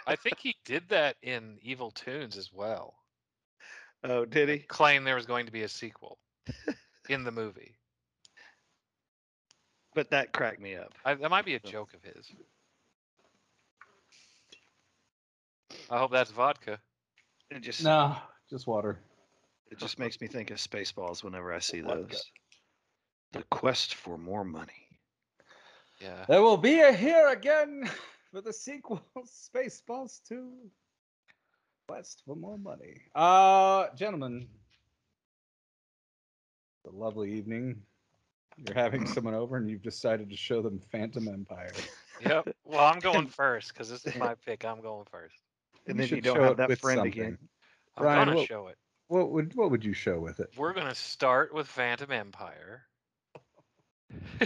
S1: I (laughs) think he did that in Evil Toons as well.
S2: oh, did he?
S1: Claim there was going to be a sequel (laughs) in the movie.
S2: But that cracked me up.
S1: I, that might be a joke of his. I hope that's vodka.
S2: It just
S3: No, just water.
S2: it just makes me think of Spaceballs whenever I see
S3: Vodka.
S2: those. The quest for more money.
S1: Yeah.
S3: There will be a here again (laughs) for the sequel, (laughs) Spaceballs 2. Quest for more money. Uh, gentlemen, it's a lovely evening. You're having someone over and you've decided to show them Phantom Empire.
S1: Yep. Well, I'm going first because this is my pick. I'm going first.
S2: And then you
S3: should
S2: don't
S3: show
S2: have
S3: it
S2: that
S3: with
S2: friend
S3: something.
S2: again.
S1: I'm
S3: Ryan,
S1: gonna
S3: what-
S1: show it.
S3: What would what would you show with it?
S1: We're gonna start with Phantom Empire. (laughs)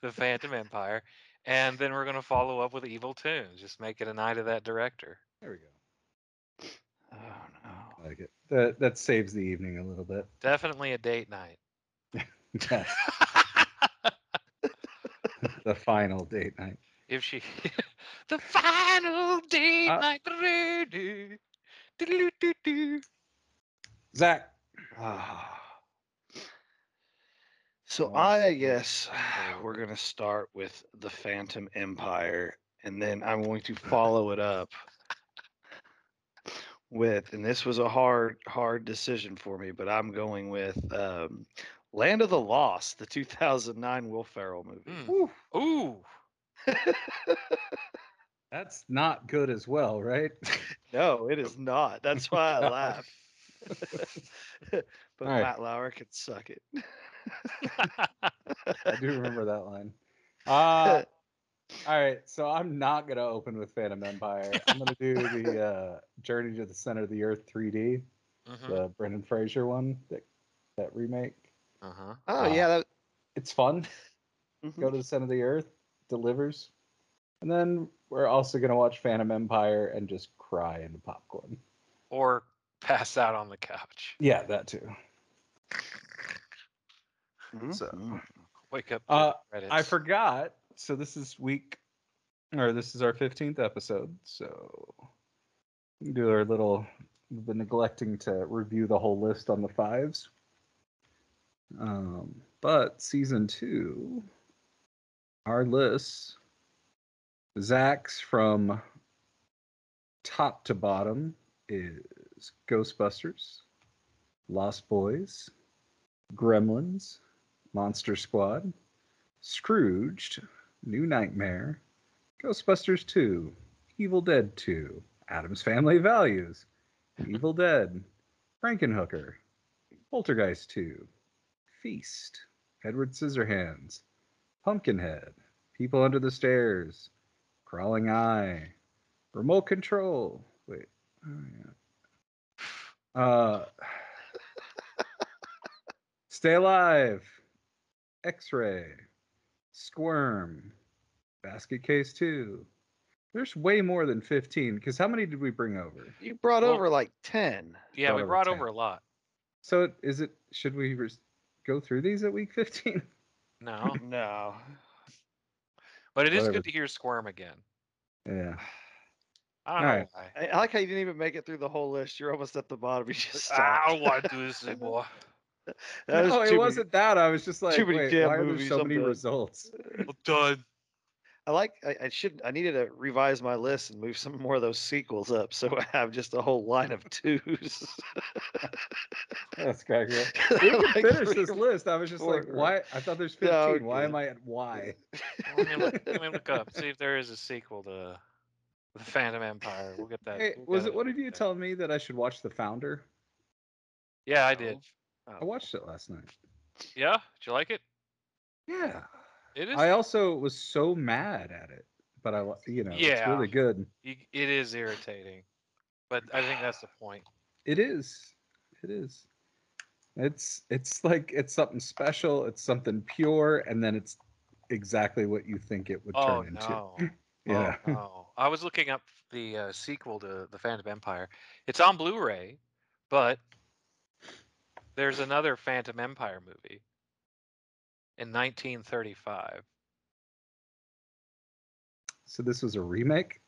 S1: the Phantom Empire. And then we're gonna follow up with Evil Toons. Just make it a night of that director.
S3: There we go.
S2: Oh no.
S3: I like it. That that saves the evening a little bit.
S1: Definitely a date night.
S3: Yes, (laughs) the final date night.
S1: if she, (laughs) the final date
S3: Uh,
S1: night. do-do-do, do-do-do-do.
S3: Zach,
S2: Ah. So
S3: Well,
S2: I guess we're gonna start with the Phantom Empire, and then I'm going to follow it up with, and this was a hard, hard decision for me, but I'm going with um, Land of the Lost, the 2009 Will Ferrell movie.
S1: Mm.
S3: Whew,
S1: Ooh, (laughs)
S3: that's not good as well, right? (laughs)
S2: no, it is not. That's why I laugh. (laughs) but
S3: All right.
S2: Matt Lauer can suck it.
S3: I do remember that line. Uh, all right, so I'm not gonna open with Phantom Empire. I'm gonna do the uh, Journey to the Center of the Earth 3D,
S1: Mhm.
S3: the Brendan Fraser one, that that remake.
S1: Uh-huh.
S2: Oh
S3: Uh,
S2: yeah, that,
S3: It's fun.
S2: mhm.
S3: Go to the Center of the Earth, delivers, and then we're also gonna watch Phantom Empire and just cry into popcorn.
S1: Or pass out on the couch.
S3: Yeah, that too. so-
S2: Mhm.
S1: Wake up.
S3: Uh. I forgot. So this is week, or this is our fifteenth episode. So do our little. We've been neglecting to review the whole list on the fives. Um, but season two, our list, Zach's from top to bottom is Ghostbusters, Lost Boys, Gremlins, Monster Squad, Scrooged, New Nightmare, Ghostbusters 2, Evil Dead 2, Adam's Family Values, Evil Dead, Frankenhooker, Poltergeist 2, Feast, Edward Scissorhands, Pumpkinhead, People Under the Stairs, Crawling Eye, Remote Control. Wait. Oh, yeah. Uh, (laughs) Stay Alive, X Ray, Squirm, Basket Case 2. There's way more than 15 because how many did we bring over?
S2: You brought
S1: Well-
S2: over like 10.
S1: Yeah,
S3: brought
S1: we brought
S3: 10.
S1: over a lot.
S3: So is it, should we res- go through these at week 15? (laughs)
S1: No, (laughs)
S2: No.
S1: but it is
S3: Whatever.
S1: good to hear Squirm again.
S3: Yeah.
S1: I don't know
S3: Alright.
S1: why.
S2: I, I like how you didn't even make it through the whole list. You're almost at the bottom. (laughs) You just
S1: ah,
S2: I
S1: don't want to do this anymore.
S2: That was
S3: no, it
S2: many-
S3: wasn't that. I was just like,
S2: too many
S3: wait,
S2: damn
S3: why are there
S2: movies
S3: so
S2: I'm
S3: many
S2: done.
S3: results?
S1: I'm done.
S2: I like. I, I should. I needed to revise my list and move some (laughs) more of those sequels up, so I have just a whole line of twos. (laughs)
S3: That's kind (laughs) of We can
S2: Like
S3: finish
S2: three
S3: this list. I was just like,
S2: four.
S3: why? I thought there's 15.
S2: No,
S3: why am I at Y?
S1: Let me, look, let me look up, see if there is a sequel to the Phantom Empire. We'll get that.
S3: Hey,
S1: we'll
S3: was
S1: get
S3: it one of you
S1: okay.
S3: telling me that I should watch The Founder?
S1: Yeah, I did.
S2: Oh.
S3: I watched it last night.
S1: Yeah, did you like it?
S3: Yeah.
S1: It is.
S3: I also was so mad at it, but I, you know, it's
S1: Yeah.
S3: really good.
S1: It is irritating, but I think that's the point.
S3: It is. It is. It's it's like it's something special. It's something pure, and then it's exactly what you think it would
S1: Oh
S3: turn into.
S1: no. (laughs)
S3: Yeah.
S1: Oh, (laughs) no. I was looking up the uh, sequel to the Phantom Empire. It's on Blu-ray, but there's another Phantom Empire movie in 1935.
S3: So this was a remake.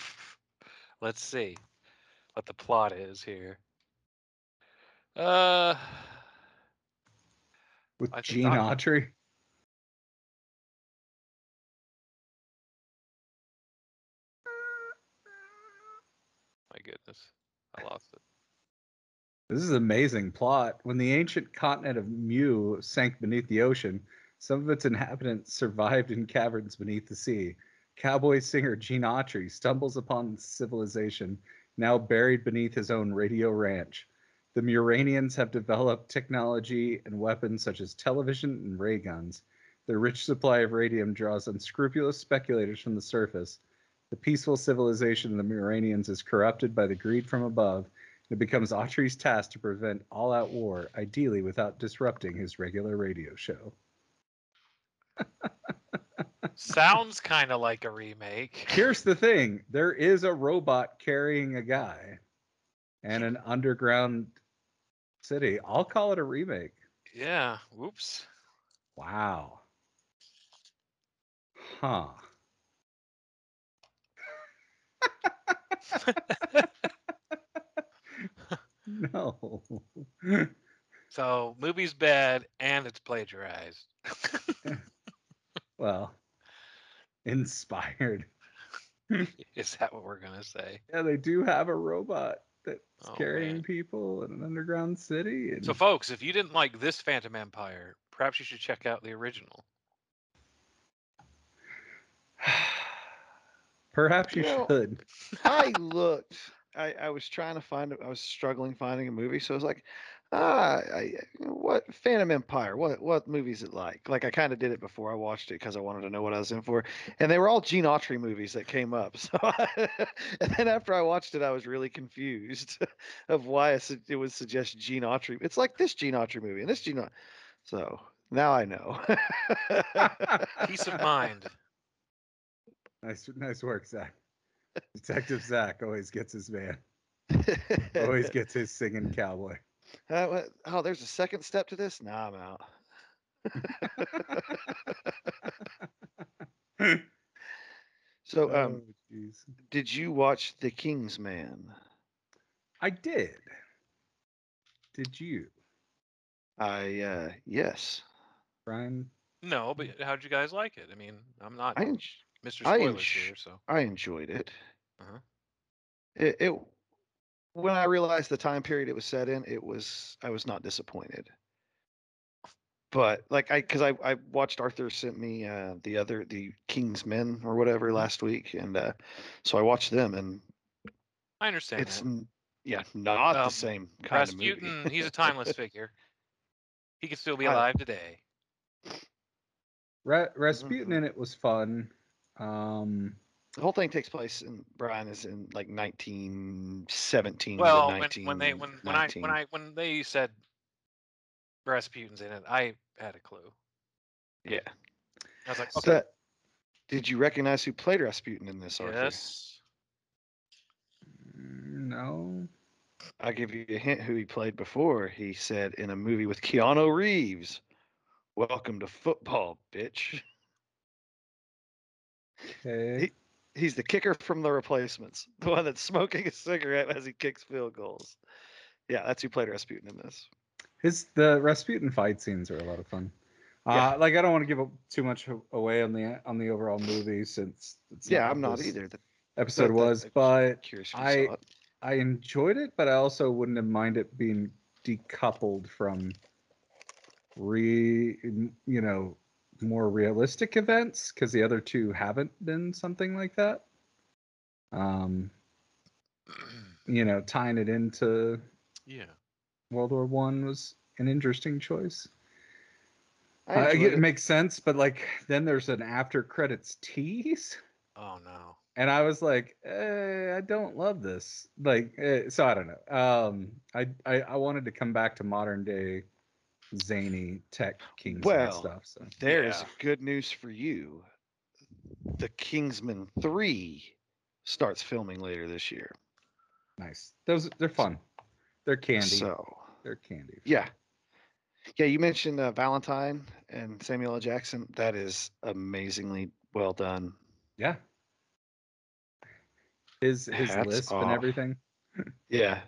S3: (laughs)
S1: Let's see what the plot is here. Uh,
S3: with
S1: I
S3: Gene
S1: not.
S3: Autry.
S1: my goodness, I lost.
S3: This is an amazing plot. When the ancient continent of Mu sank beneath the ocean, some of its inhabitants survived in caverns beneath the sea. Cowboy singer Gene Autry stumbles upon civilization now buried beneath his own radio ranch. The Muranians have developed technology and weapons such as television and ray guns. Their rich supply of radium draws unscrupulous speculators from the surface. The peaceful civilization of the Muranians is corrupted by the greed from above. It becomes Autry's task to prevent all out war, ideally without disrupting his regular radio show. (laughs)
S1: Sounds kind of like a remake. (laughs)
S3: Here's the thing there is a robot carrying a guy and an underground city. I'll call it a remake.
S1: Yeah. Whoops.
S3: Wow. Huh. (laughs) (laughs) no.
S1: So movie's bad and it's plagiarized. (laughs)
S3: well, inspired. (laughs)
S1: Is that what we're gonna say?
S3: Yeah, they do have a robot that's
S1: Oh,
S3: carrying
S1: man.
S3: people in an underground city. And
S1: So, folks, if you didn't like this Phantom Empire, perhaps you should check out the original. (sighs)
S3: perhaps you
S2: You know,
S3: should.
S2: I looked. I, I was trying to find. I was struggling finding a movie, so I was like, ah, I, what Phantom Empire? What what movie is it like? Like I kind of did it before I watched it because I wanted to know what I was in for, and they were all Gene Autry movies that came up. (laughs) So, (laughs) and then after I watched it, I was really confused (laughs) of why I su- it would suggest Gene Autry. It's like this Gene Autry movie and this Gene. Au- So now I know.
S1: Peace of mind.
S3: Nice, nice work, Zach. Detective Zach always gets his man. Always (laughs) gets his singing cowboy.
S2: Uh, oh, there's a second step to this? Nah, I'm out. (laughs) So, um,
S3: Oh,
S2: did you watch The King's Man?
S3: I did. Did you,
S2: I uh yes.
S3: Brian?
S1: No, but how'd you guys like it? I mean, I'm not
S2: I en-
S1: Mr.
S2: I
S1: Spoilers
S2: enj-
S1: here, so
S2: I enjoyed it.
S1: Uh-huh.
S2: It, it when I realized the time period it was set in, it was I was not disappointed. But like I because I, I watched Arthur sent me uh the other the King's Men or whatever last week and uh so I watched them and
S1: I understand
S2: it's
S1: that.
S2: yeah not
S1: Um,
S2: the same kind of movie.
S1: Rasputin, he's a timeless figure. He could still be
S2: I-
S1: alive today.
S3: Ra- Rasputin
S2: Mhm.
S3: in it was fun. Um,
S2: The whole thing takes place in Brian is in like 1917
S1: Well, when,
S2: 19,
S1: when they when when I when I when they said Rasputin's in it, I had a clue.
S2: yeah.
S1: I was like,
S2: So
S1: okay,
S2: that- did you recognize who played Rasputin in this? Arthur?
S1: yes.
S3: mm, no.
S2: I'll give you a hint who he played before. He said in a movie with Keanu Reeves, "Welcome to football, bitch." (laughs)
S3: Okay.
S2: He's the kicker from The Replacements, (laughs) the one that's smoking a cigarette as he kicks field goals. Yeah, that's who played Rasputin in this.
S3: His the Rasputin fight scenes are a lot of fun.
S2: Yeah.
S3: Uh, like I don't want to give too much away on the on the overall movie since it's
S2: yeah, I'm not either. The,
S3: Episode
S2: but
S3: was,
S2: I'm
S3: but I- I enjoyed it, but I also wouldn't have mind it being decoupled from re you know more realistic events because the other two haven't been something like that. Um, (clears throat) you know, tying it into
S1: yeah.
S3: World War One was an interesting choice.
S2: I
S3: Uh, I
S2: enjoyed
S3: get-
S2: it.
S3: it makes sense, but like then there's an after credits tease,
S1: Oh no.
S3: and I was like, eh, I don't love this. Like, eh, so I don't know. Um, I, I I wanted to come back to modern day zany tech kings
S2: Well,
S3: stuff. So
S2: There's
S1: Yeah.
S2: good news for you. The Kingsman 3 starts filming later this year.
S3: nice. Those they're fun. They're candy.
S2: So,
S3: they're candy.
S2: yeah. Yeah, you mentioned uh, Valentine and Samuel L. Jackson. That is amazingly well done.
S3: Yeah. His his
S2: Hats
S3: lisp and everything. (laughs)
S2: Yeah.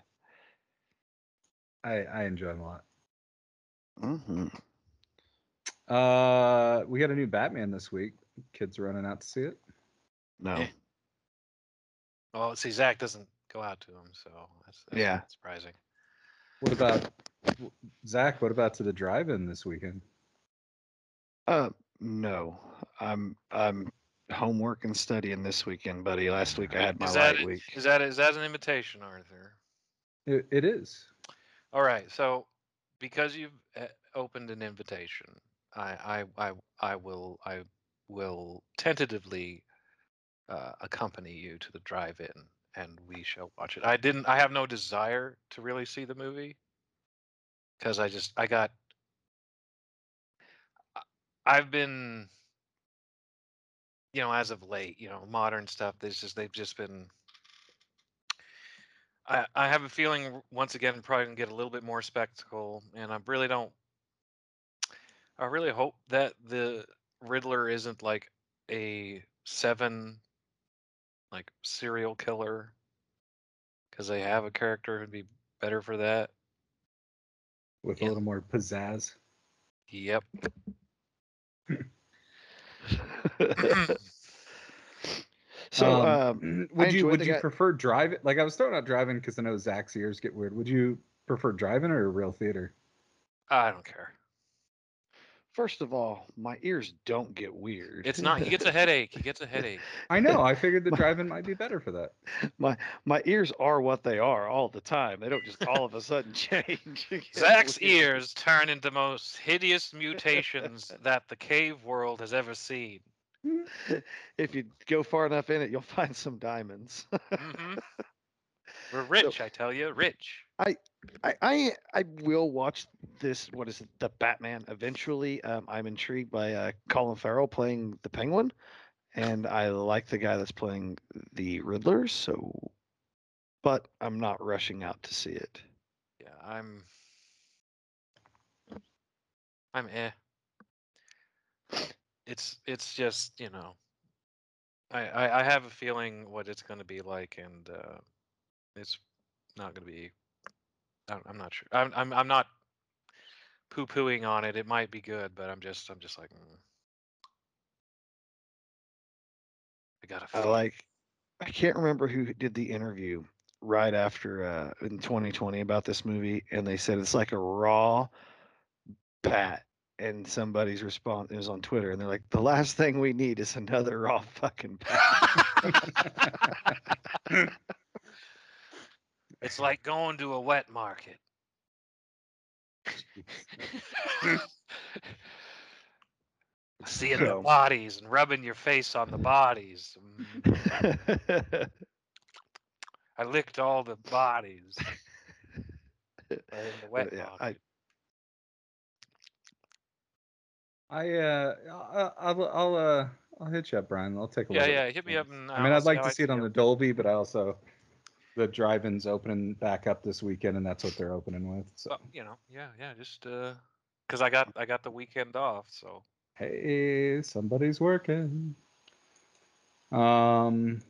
S3: I I enjoy him a lot.
S2: Hmm
S3: Uh, we got a new Batman this week. Kids running out to see it.
S2: No.
S1: Eh. Well, see, Zach doesn't go out to him, so that's, that's
S2: Yeah.
S1: surprising.
S3: What about Zach? What about to the drive-in this weekend?
S2: Uh, no. I'm I'm homework and studying this weekend, buddy. Last week I had my
S1: Is that
S2: light week.
S1: Is that is that an invitation, Arthur?
S3: It, it is.
S1: All right. So because you've opened an invitation, I I I I will I will tentatively uh, accompany you to the drive-in, and we shall watch it. I didn't. I have no desire to really see the movie because I just I got. I've been, you know, as of late, you know, modern stuff. There's just they've just been. I, I have a feeling once again I'm probably gonna get a little bit more spectacle, and I really don't I really hope that the Riddler isn't like a seven, like serial killer, because they have a character who'd be better for that.
S3: with
S1: Yeah.
S3: a little more pizzazz.
S1: Yep. (laughs)
S2: so, um,
S3: Um, (clears throat) would you would you
S2: guy-
S3: prefer driving? Like I was throwing out driving because I know Zach's ears get weird. Would you prefer driving or real theater?
S1: I don't care.
S2: First of all, my ears don't get weird.
S1: It's not. He gets a (laughs) headache. He gets a headache.
S3: I know. I figured the
S2: My-
S3: driving might be better for that. (laughs)
S2: my my ears are what they are all the time. They don't just all of a sudden (laughs) change. It
S1: Zach's
S2: weird.
S1: ears turn into most hideous mutations that the cave world has ever seen.
S2: If you go far enough in it, you'll find some diamonds.
S1: hmm We're rich, I tell you, rich.
S2: I, I I will watch this. What is it? The Batman. Eventually, um, I'm intrigued by uh, Colin Farrell playing the Penguin, and I like the guy that's playing the Riddler. So, but I'm not rushing out to see it.
S1: Yeah, I'm. I'm eh. It's it's just you know. I I, I have a feeling what it's going to be like, and uh, it's not going to be. I'm, I'm not sure. I'm I'm I'm not poo pooing on it. It might be good, but I'm just I'm just like. mm. I gotta.
S2: I like. I can't remember who did the interview right after uh, in 2020 about this movie, and they said it's like a raw bat. And somebody's response it was on Twitter, and they're like, "The last thing we need is another raw fucking bat." (laughs) (laughs) (laughs)
S1: It's like going to a wet market. (laughs) Seeing the bodies and rubbing your face on the bodies. Mm, (laughs) I licked all the bodies. (laughs) in the wet
S2: yeah, I-
S1: market.
S3: I uh, I'll I'll, I'll uh I'll hit you up, Brian. I'll take a
S1: Yeah,
S3: look.
S1: yeah. yeah, Hit me up and
S3: I mean,
S1: I'll
S3: I'd like to see it on the Dolby, but I also the drive-ins opening back up this weekend, and that's what they're opening with. So
S1: Well, you know, yeah, yeah. Just uh, cause I got I got the weekend off, so
S3: hey, somebody's working. Um,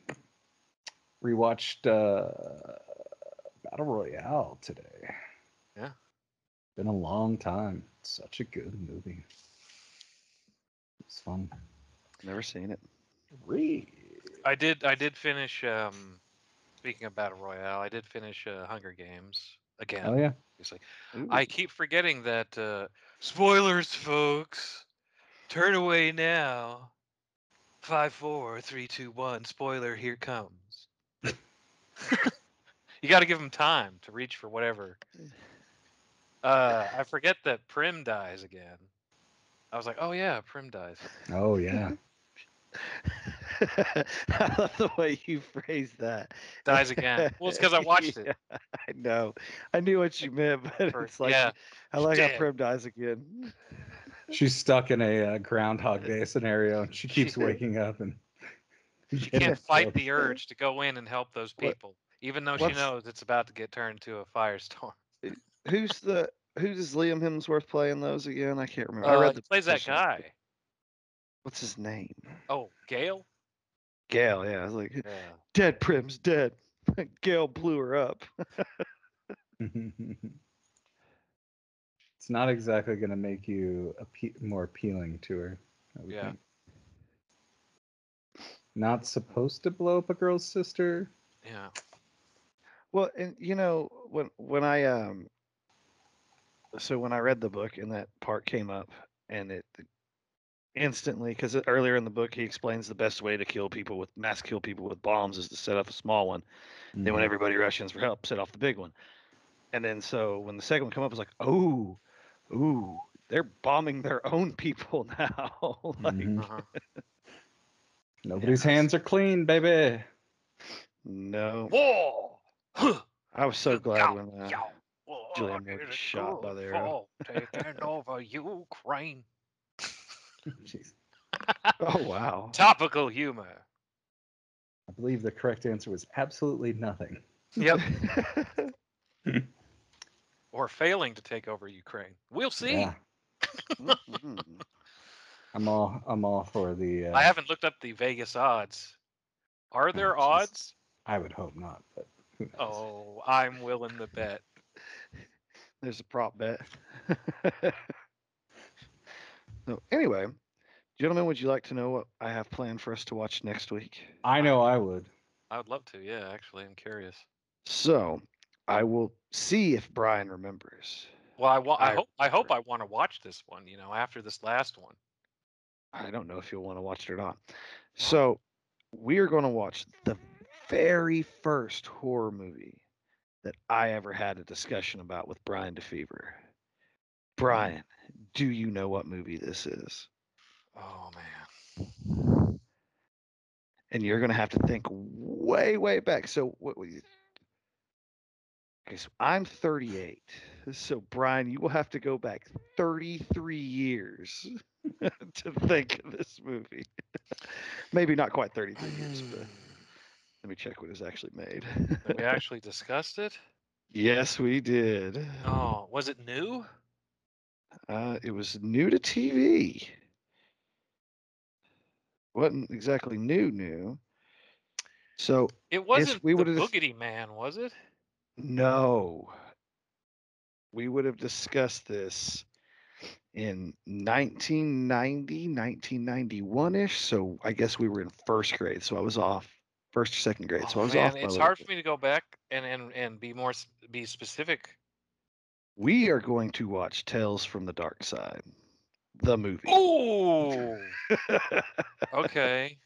S3: rewatched uh, Battle Royale today.
S1: Yeah.
S3: been a long time. Such a good movie. It's fun.
S2: Never seen it.
S3: Read.
S1: I did I did finish. Um, speaking of battle royale, I did finish uh, Hunger Games again.
S3: Oh yeah.
S1: obviously.
S2: Ooh.
S1: I keep forgetting that uh, spoilers, folks. Turn away now. Five, four, three, two, one. Spoiler, here comes. you got to give them time to reach for whatever. Uh, I forget that Prim dies again. I was like, oh yeah, Prim dies.
S3: Oh yeah. (laughs) (laughs) (laughs)
S2: I love the way you phrased that.
S1: Dies again. Well, it's because I (laughs) watched it.
S2: Yeah, I know. I knew what you meant, but
S1: Or-
S2: it's like
S1: yeah,
S2: I like how
S1: dead.
S2: Prim dies again.
S3: She's stuck in a uh, Groundhog (laughs) Day scenario, and she keeps waking up and
S1: She can't fight the urge to go in and help those
S2: What-
S1: people, even though she knows it's about to get turned to a firestorm.
S2: Who's the who does Liam Hemsworth play in those again? I can't remember. I
S1: Uh,
S2: read
S1: he
S2: the
S1: plays that guy.
S2: What's his name?
S1: Oh, Gale.
S2: Gale. Yeah, I was like,
S1: Yeah. (laughs)
S2: dead. Prim's dead. (laughs) Gale blew her up. (laughs)
S3: it's not exactly going to make you appe- more appealing to her.
S1: Yeah.
S3: think. Not supposed to blow up a girl's sister.
S1: Yeah.
S2: Well, and you know when when I um so when I read the book and that part came up and it instantly because earlier in the book he explains the best way to kill people with mass kill people with bombs is to set off a small one. Then when everybody rushes for help, set off the big one. And then so when the second one come up, it's like, oh, ooh, they're bombing their own (laughs) people now. (laughs) like,
S3: Mhm.
S1: Uh-huh.
S3: Nobody's
S2: Yeah.
S3: hands are clean, baby.
S2: no.
S1: War.
S2: I was so glad
S1: Yow,
S2: when uh,
S1: yow. War
S2: Julianne Moore
S1: is
S2: gets shot by the arrow.
S1: Taking over Ukraine. (laughs)
S3: Jeez. (laughs)
S2: oh wow.
S1: Topical humor.
S3: I believe the correct answer was absolutely nothing.
S1: Yep. (laughs) or failing to take over Ukraine. We'll see.
S3: Yeah. I'm all I'm all for the. Uh,
S1: I haven't looked up the Vegas odds. Are there
S3: jeez.
S1: odds?
S3: I would hope not, but who knows?
S1: Oh, I'm willing to bet.
S2: There's a prop bet. So anyway, gentlemen, would you like to know what I have planned for us to watch next week?
S3: I know I would.
S1: I would love to. Yeah, actually, I'm curious.
S2: So I will see if Brian remembers.
S1: Well, I, wa- I
S2: I
S1: hope I hope I want to watch this one. You know, after this last one.
S2: I don't know if you'll want to watch it or not. So we are going to watch the very first horror movie that I ever had a discussion about with Brian DeFever. Hmm. Brian, do you know what movie this is?
S1: Oh man.
S2: And you're going to have to think way, way back. So what? what you, okay, so I'm 38. So Brian, you will have to go back 33 years (laughs) to think of this movie. Maybe not quite 33 years, but (sighs) let me check what is actually made.
S1: We (laughs) actually discussed it.
S2: yes, we did.
S1: Oh, was it new?
S2: Uh, it was new to TV. wasn't exactly new, new. So
S1: It wasn't
S2: we
S1: the
S2: would've dis-
S1: Man, was it?
S2: no, we would have discussed this in 1990, 1991 ish. So I guess we were in first grade. So I was off first or second grade. so I
S1: Oh,
S2: was
S1: man,
S2: off.
S1: it's hard
S2: bit.
S1: for me to go back and and and be more be specific.
S2: We are going to watch Tales from the Dark Side, the movie.
S1: Oh, (laughs) okay.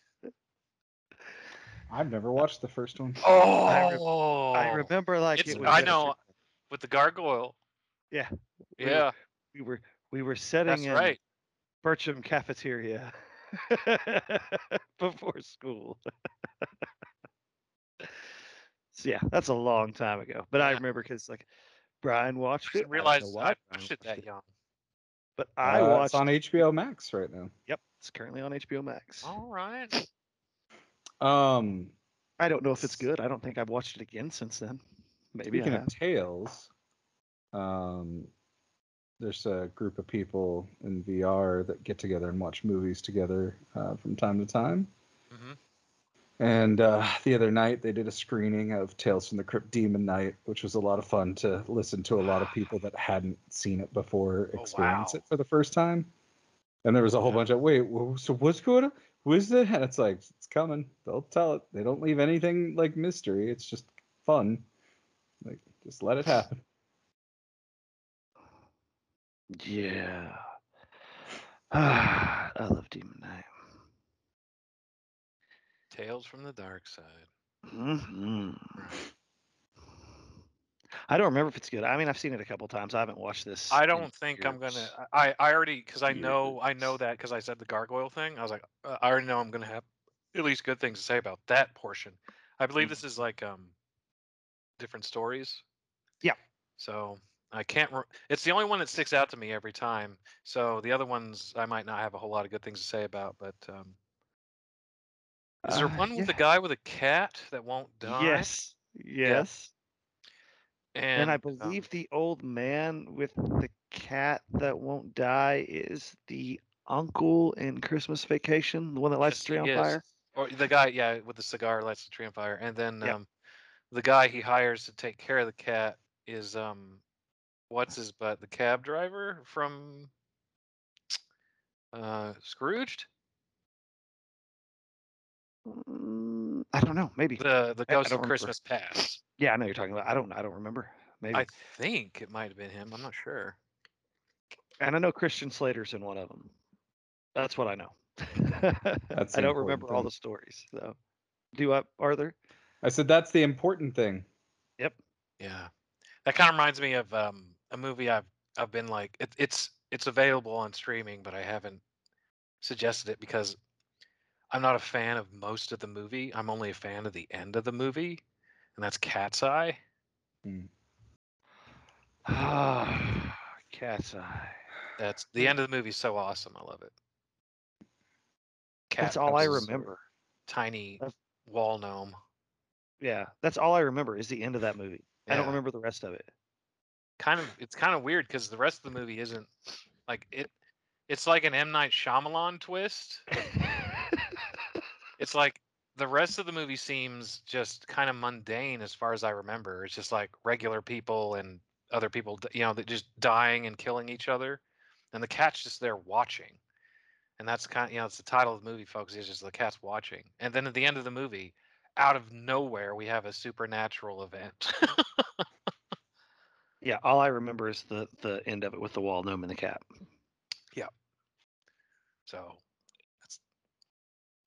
S3: I've never watched the first one.
S1: Oh,
S2: I remember like
S1: It's-
S2: it was
S1: I
S2: yesterday.
S1: know. with the gargoyle.
S2: Yeah, we were-
S1: Yeah,
S2: we were we were setting
S1: that's
S2: in
S1: right.
S2: Bircham cafeteria (laughs) before school. (laughs) so yeah, that's a long time ago. But I remember because like Brian watched
S1: I
S2: it.
S1: didn't
S2: I don't
S1: realize
S2: know
S1: I
S2: why Brian
S1: watched it that young.
S2: But I
S3: Uh,
S2: watched.
S3: It's on HBO Max right now.
S2: Yep, it's currently on HBO Max.
S1: All right.
S3: Um,
S2: I don't know if it's good. I don't think I've watched it again since then. Maybe I
S3: speaking of
S2: have.
S3: Tales, um, there's a group of people in VR that get together and watch movies together uh, from time to time.
S1: hmm
S3: And uh, the other night they did a screening of Tales from the Crypt Demon Knight, which was a lot of fun to listen to a lot of people that hadn't seen it before (sighs)
S1: Oh,
S3: experience
S1: wow.
S3: it for the first time. And there was a whole bunch of wait, so what's going on? Who is it? And it's like it's coming. They'll tell it. They don't leave anything like mystery. It's just fun. Like just let it happen. (sighs)
S2: Yeah. Ah, (sighs) I love Demon Knight.
S1: Tales from the Dark Side.
S2: hmm I don't remember if it's good. I mean, I've seen it a couple times. I haven't watched this.
S1: I don't think I'm gonna. I I already because I know I know that because I said the gargoyle thing. I was like, uh, I already know I'm gonna have at least good things to say about that portion. I believe this is like um different stories.
S2: Yeah.
S1: So I can't. Re- it's the only one that sticks out to me every time. So the other ones I might not have a whole lot of good things to say about. But um, is there
S2: Uh,
S1: one with
S2: yeah.
S1: a guy with a cat that won't die?
S2: Yes. Yes.
S1: And,
S2: And, I
S1: um,
S2: believe the old man with the cat that won't die is the uncle in Christmas Vacation, the one that lights the tree on fire.
S1: Or the guy, yeah, with the cigar lights the tree on fire, and then
S2: Yep.
S1: um, the guy he hires to take care of the cat is um, what's his butt, the cab driver from uh, Scrooged,
S2: I don't know. Maybe.
S1: the the
S2: I- I
S1: Ghost
S2: don't
S1: of
S2: remember.
S1: Christmas Past.
S2: Yeah, I know you're talking about. I don't. I don't remember. Maybe.
S1: I think it might have been him. I'm not sure.
S2: and I know Christian Slater's in one of them. That's what I know. (laughs)
S3: That's
S2: I
S3: the
S2: don't
S3: important
S2: remember all
S3: thing.
S2: the stories. So, do I, Arthur?
S3: I said that's the important thing.
S2: Yep.
S1: Yeah, that kind of reminds me of um, a movie I've I've been like it, it's it's available on streaming, but I haven't suggested it because I'm not a fan of most of the movie. I'm only a fan of the end of the movie, and that's Cat's Eye.
S2: Ah, (sighs) Cat's Eye.
S1: That's the end of the movie. So awesome, I love it. Cat
S2: That's all I remember.
S1: Tiny
S2: That's-
S1: wall gnome.
S2: Yeah, that's all I remember is the end of that movie. I don't remember the rest of it.
S1: Kind of, it's kind of weird because the rest of the movie isn't Like it, it's like an M Night Shyamalan twist. (laughs) It's like the rest of the movie seems just kind of mundane as far as I remember. It's just like regular people and other people, you know, that just dying and killing each other, and the cat's just there watching. And that's kind of, you know, it's the title of the movie, folks. Is just the cat's watching. And then at the end of the movie, out of nowhere, we have a supernatural event. (laughs)
S2: yeah, all I remember is the the end of it with the wall gnome and the cat. Yeah.
S1: So that's,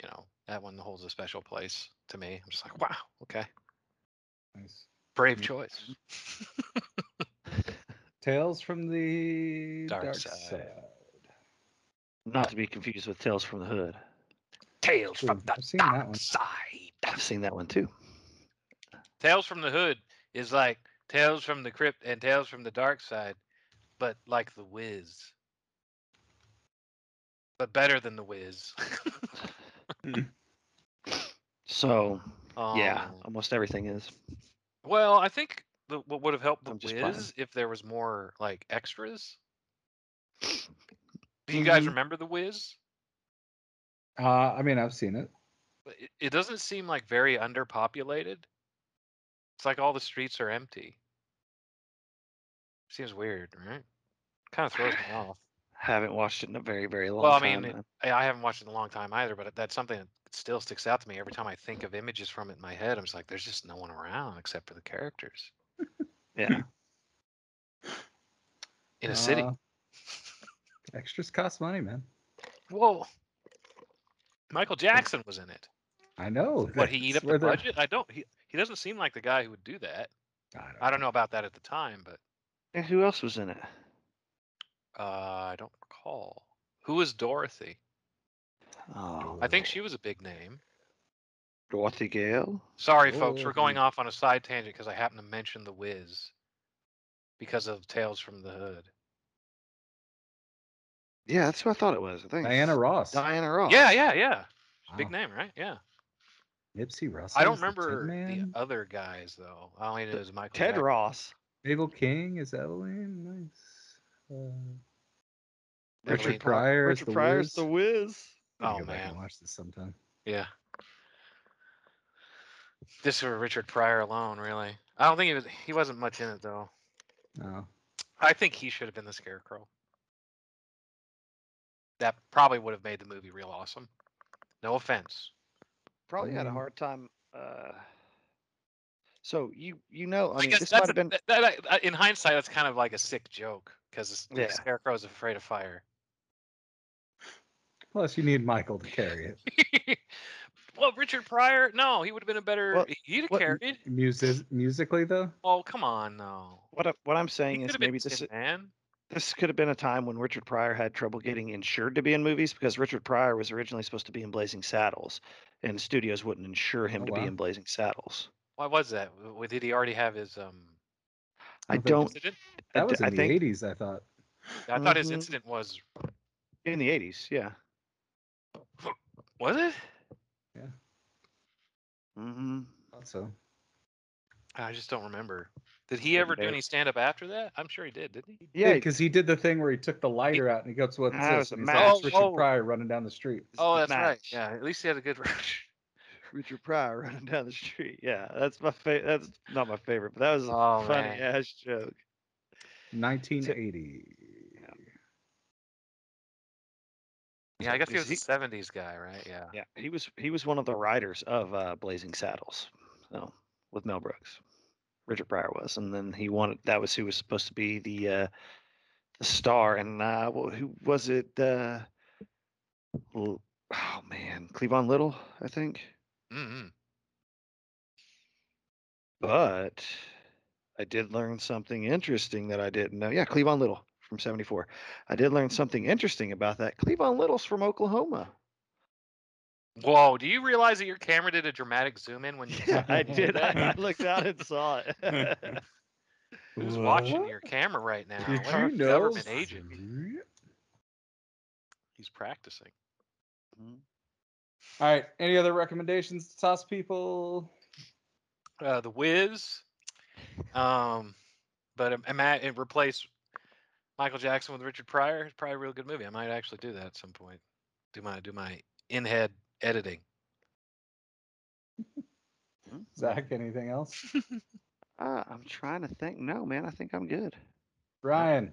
S1: you know, that one holds a special place to me. I'm just like, wow, okay,
S3: Nice.
S1: brave
S3: Mm.
S1: choice. (laughs)
S3: Tales from the
S1: Dark
S3: dark,
S1: side.
S3: side.
S2: Not to be confused with Tales from the Hood.
S1: Tales
S3: True,
S1: from the
S3: I've seen that
S1: dark side.
S2: I've seen that one too.
S1: Tales from the Hood is like Tales from the Crypt and Tales from the Dark Side, but like the Wiz. But better than the Wiz. (laughs) (clears throat)
S2: So yeah,
S1: Um,
S2: almost everything is.
S1: Well, I think the, what would have helped the
S2: I'm just playing.
S1: Wiz if there was more like extras. Do you guys
S2: Mhm.
S1: remember the Wiz?
S3: Uh, I mean, I've seen it.
S1: It, it doesn't seem like very underpopulated. It's like all the streets are empty. Seems weird, right? Kind of throws me (sighs) off.
S2: Haven't watched it in a very very long
S1: Well, I
S2: time.
S1: mean, it- I I haven't watched it in a long time either, but that's something that still sticks out to me every time I think of images from it in my head. I'm just like, there's just no one around except for the characters
S2: yeah.
S1: in a city.
S3: Uh, extras cost money, man.
S1: Whoa, Michael Jackson was in it.
S3: I know.
S1: What he eat up
S3: where
S1: the
S3: they're-
S1: budget? I don't. He he doesn't seem like the guy who would do that.
S3: I don't,
S1: I don't know about that at the time, but
S2: And who else was in it?
S1: Uh, I don't recall. Who was Dorothy?
S2: Oh,
S1: I think she was a big name.
S2: Dorothy Gale.
S1: Sorry, folks, we're going
S3: Oh.
S1: off on a side tangent because I happened to mention the Wiz because of Tales from the Hood.
S2: Yeah, that's who I thought it was. I think
S3: Diana Ross.
S2: Diana Ross.
S1: Yeah, yeah, yeah. Big name, right? Yeah.
S3: Nipsey Russell.
S1: I don't
S3: is the Tin
S1: remember the other guys though. I only knew it was Michael.
S2: Ted
S1: Jackson.
S2: Ross.
S3: Mabel King is Evelyn. Nice. Uh,
S1: Evelyn
S3: Richard
S1: Park-
S3: Pryor is
S2: Richard
S3: the
S2: Pryor's
S3: Wiz.
S2: the Wiz.
S3: I need
S1: Oh,
S3: go back and
S1: man.
S3: watch this sometime.
S1: Yeah. This for Richard Pryor alone, really. I don't think he was. He wasn't much in it though.
S3: No.
S1: I think he should have been the Scarecrow. That probably would have made the movie real awesome. No offense.
S2: Probably had a
S3: Mm.
S2: hard time. Uh, so you you know, I,
S1: I
S2: mean,
S1: guess
S2: this might have been.
S1: that, that- that- in hindsight, that's kind of like a sick joke because the
S2: Scarecrow
S1: is afraid of fire.
S3: Plus, you need Michael to carry it. (laughs)
S1: well, Richard Pryor, no, he would have been a better.
S2: Well,
S1: he'd have
S2: what-
S1: carried.
S3: Music, musically, though.
S1: Oh, come on, no.
S2: What I, what I'm saying
S1: could
S2: is maybe this
S1: Tin Man.
S2: this could have been a time when Richard Pryor had trouble getting insured to be in movies because Richard Pryor was originally supposed to be in Blazing Saddles, and studios wouldn't insure him
S3: Oh,
S2: to
S3: wow.
S2: be in Blazing Saddles.
S1: Why was that? Did he already have his um?
S2: I
S3: think
S2: don't.
S1: Incident?
S3: That was in
S2: I
S3: the
S2: think
S3: 80s, I thought.
S1: I thought his
S2: Mhm.
S1: incident was.
S2: in the 80s. Yeah.
S1: Was it? Yeah.
S2: Mm hmm
S3: Thought so.
S1: I just don't remember. Did he ever do any stand up after that? I'm sure he did, didn't he?
S2: Yeah.
S3: because he did the thing where he took the lighter out and he goes, "What's
S2: Ah, it
S3: this?"
S2: was a
S3: And he's like,
S2: match.
S3: "It's Richard
S1: Oh, oh.
S3: Pryor running down the street."
S1: Oh,
S2: the
S1: that's right.
S2: match.
S1: Yeah, at least he had a good. (laughs)
S2: Richard Pryor running down the street. Yeah, that's my favorite. That's not my favorite, but that was a
S1: Oh,
S2: funny
S1: man.
S2: ass joke.
S3: 1980.
S1: Yeah, I guess he was a '70s guy, right? Yeah.
S2: Yeah, he was he was one of the writers of uh, Blazing Saddles, so with Mel Brooks. Richard Pryor was, and then he wanted that was who was supposed to be the uh, the star, and uh, well, who was it? Uh, oh man, Cleavon Little, I think.
S1: Mm-hmm.
S2: But I did learn something interesting that I didn't know. Yeah, Cleavon Little from '74. I did learn something interesting about that. Cleavon Little's from Oklahoma.
S1: Whoa! Do you realize that your camera did a dramatic zoom in when (laughs) you?
S2: Yeah, I (laughs) did. I, I looked out and saw (laughs) it.
S1: Who's watching your camera right now?
S3: Did
S1: What
S3: you know?
S1: government agent. He's practicing.
S3: All right. Any other recommendations to toss people?
S1: Uh, the Wiz, um, but im- ima- it replace Michael Jackson with Richard Pryor. It's probably a real good movie. I might actually do that at some point. Do my do my in-head editing.
S3: Zach, anything else? (laughs)
S2: Uh, I'm trying to think. No, man, I think I'm good.
S3: Ryan.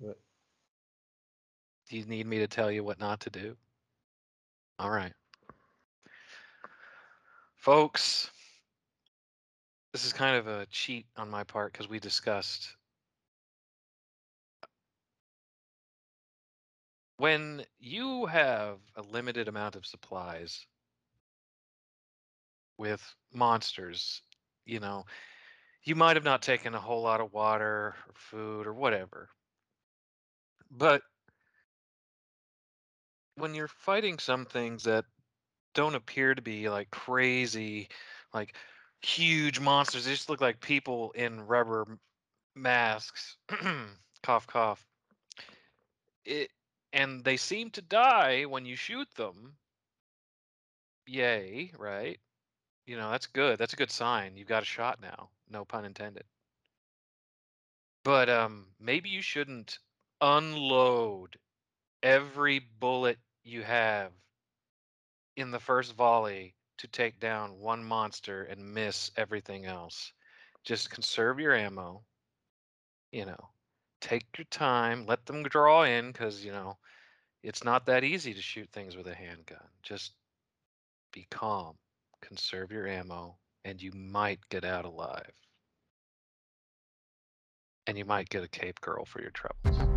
S1: Do you need me to tell you what not to do? All right. Folks, this is kind of a cheat on my part because we discussed when you have a limited amount of supplies with monsters, you know, you might have not taken a whole lot of water or food or whatever. But when you're fighting some things that don't appear to be like crazy, like huge monsters, they just look like people in rubber masks. (clears throat) cough, cough. It and they seem to die when you shoot them. Yay, right? You know, that's good. That's a good sign. You've got a shot now. No pun intended. But um maybe you shouldn't unload every bullet you have in the first volley to take down one monster and miss everything else. Just conserve your ammo. You know, take your time, let them draw in because, you know, it's not that easy to shoot things with a handgun. Just be calm, conserve your ammo, and you might get out alive. And you might get a cape girl for your troubles.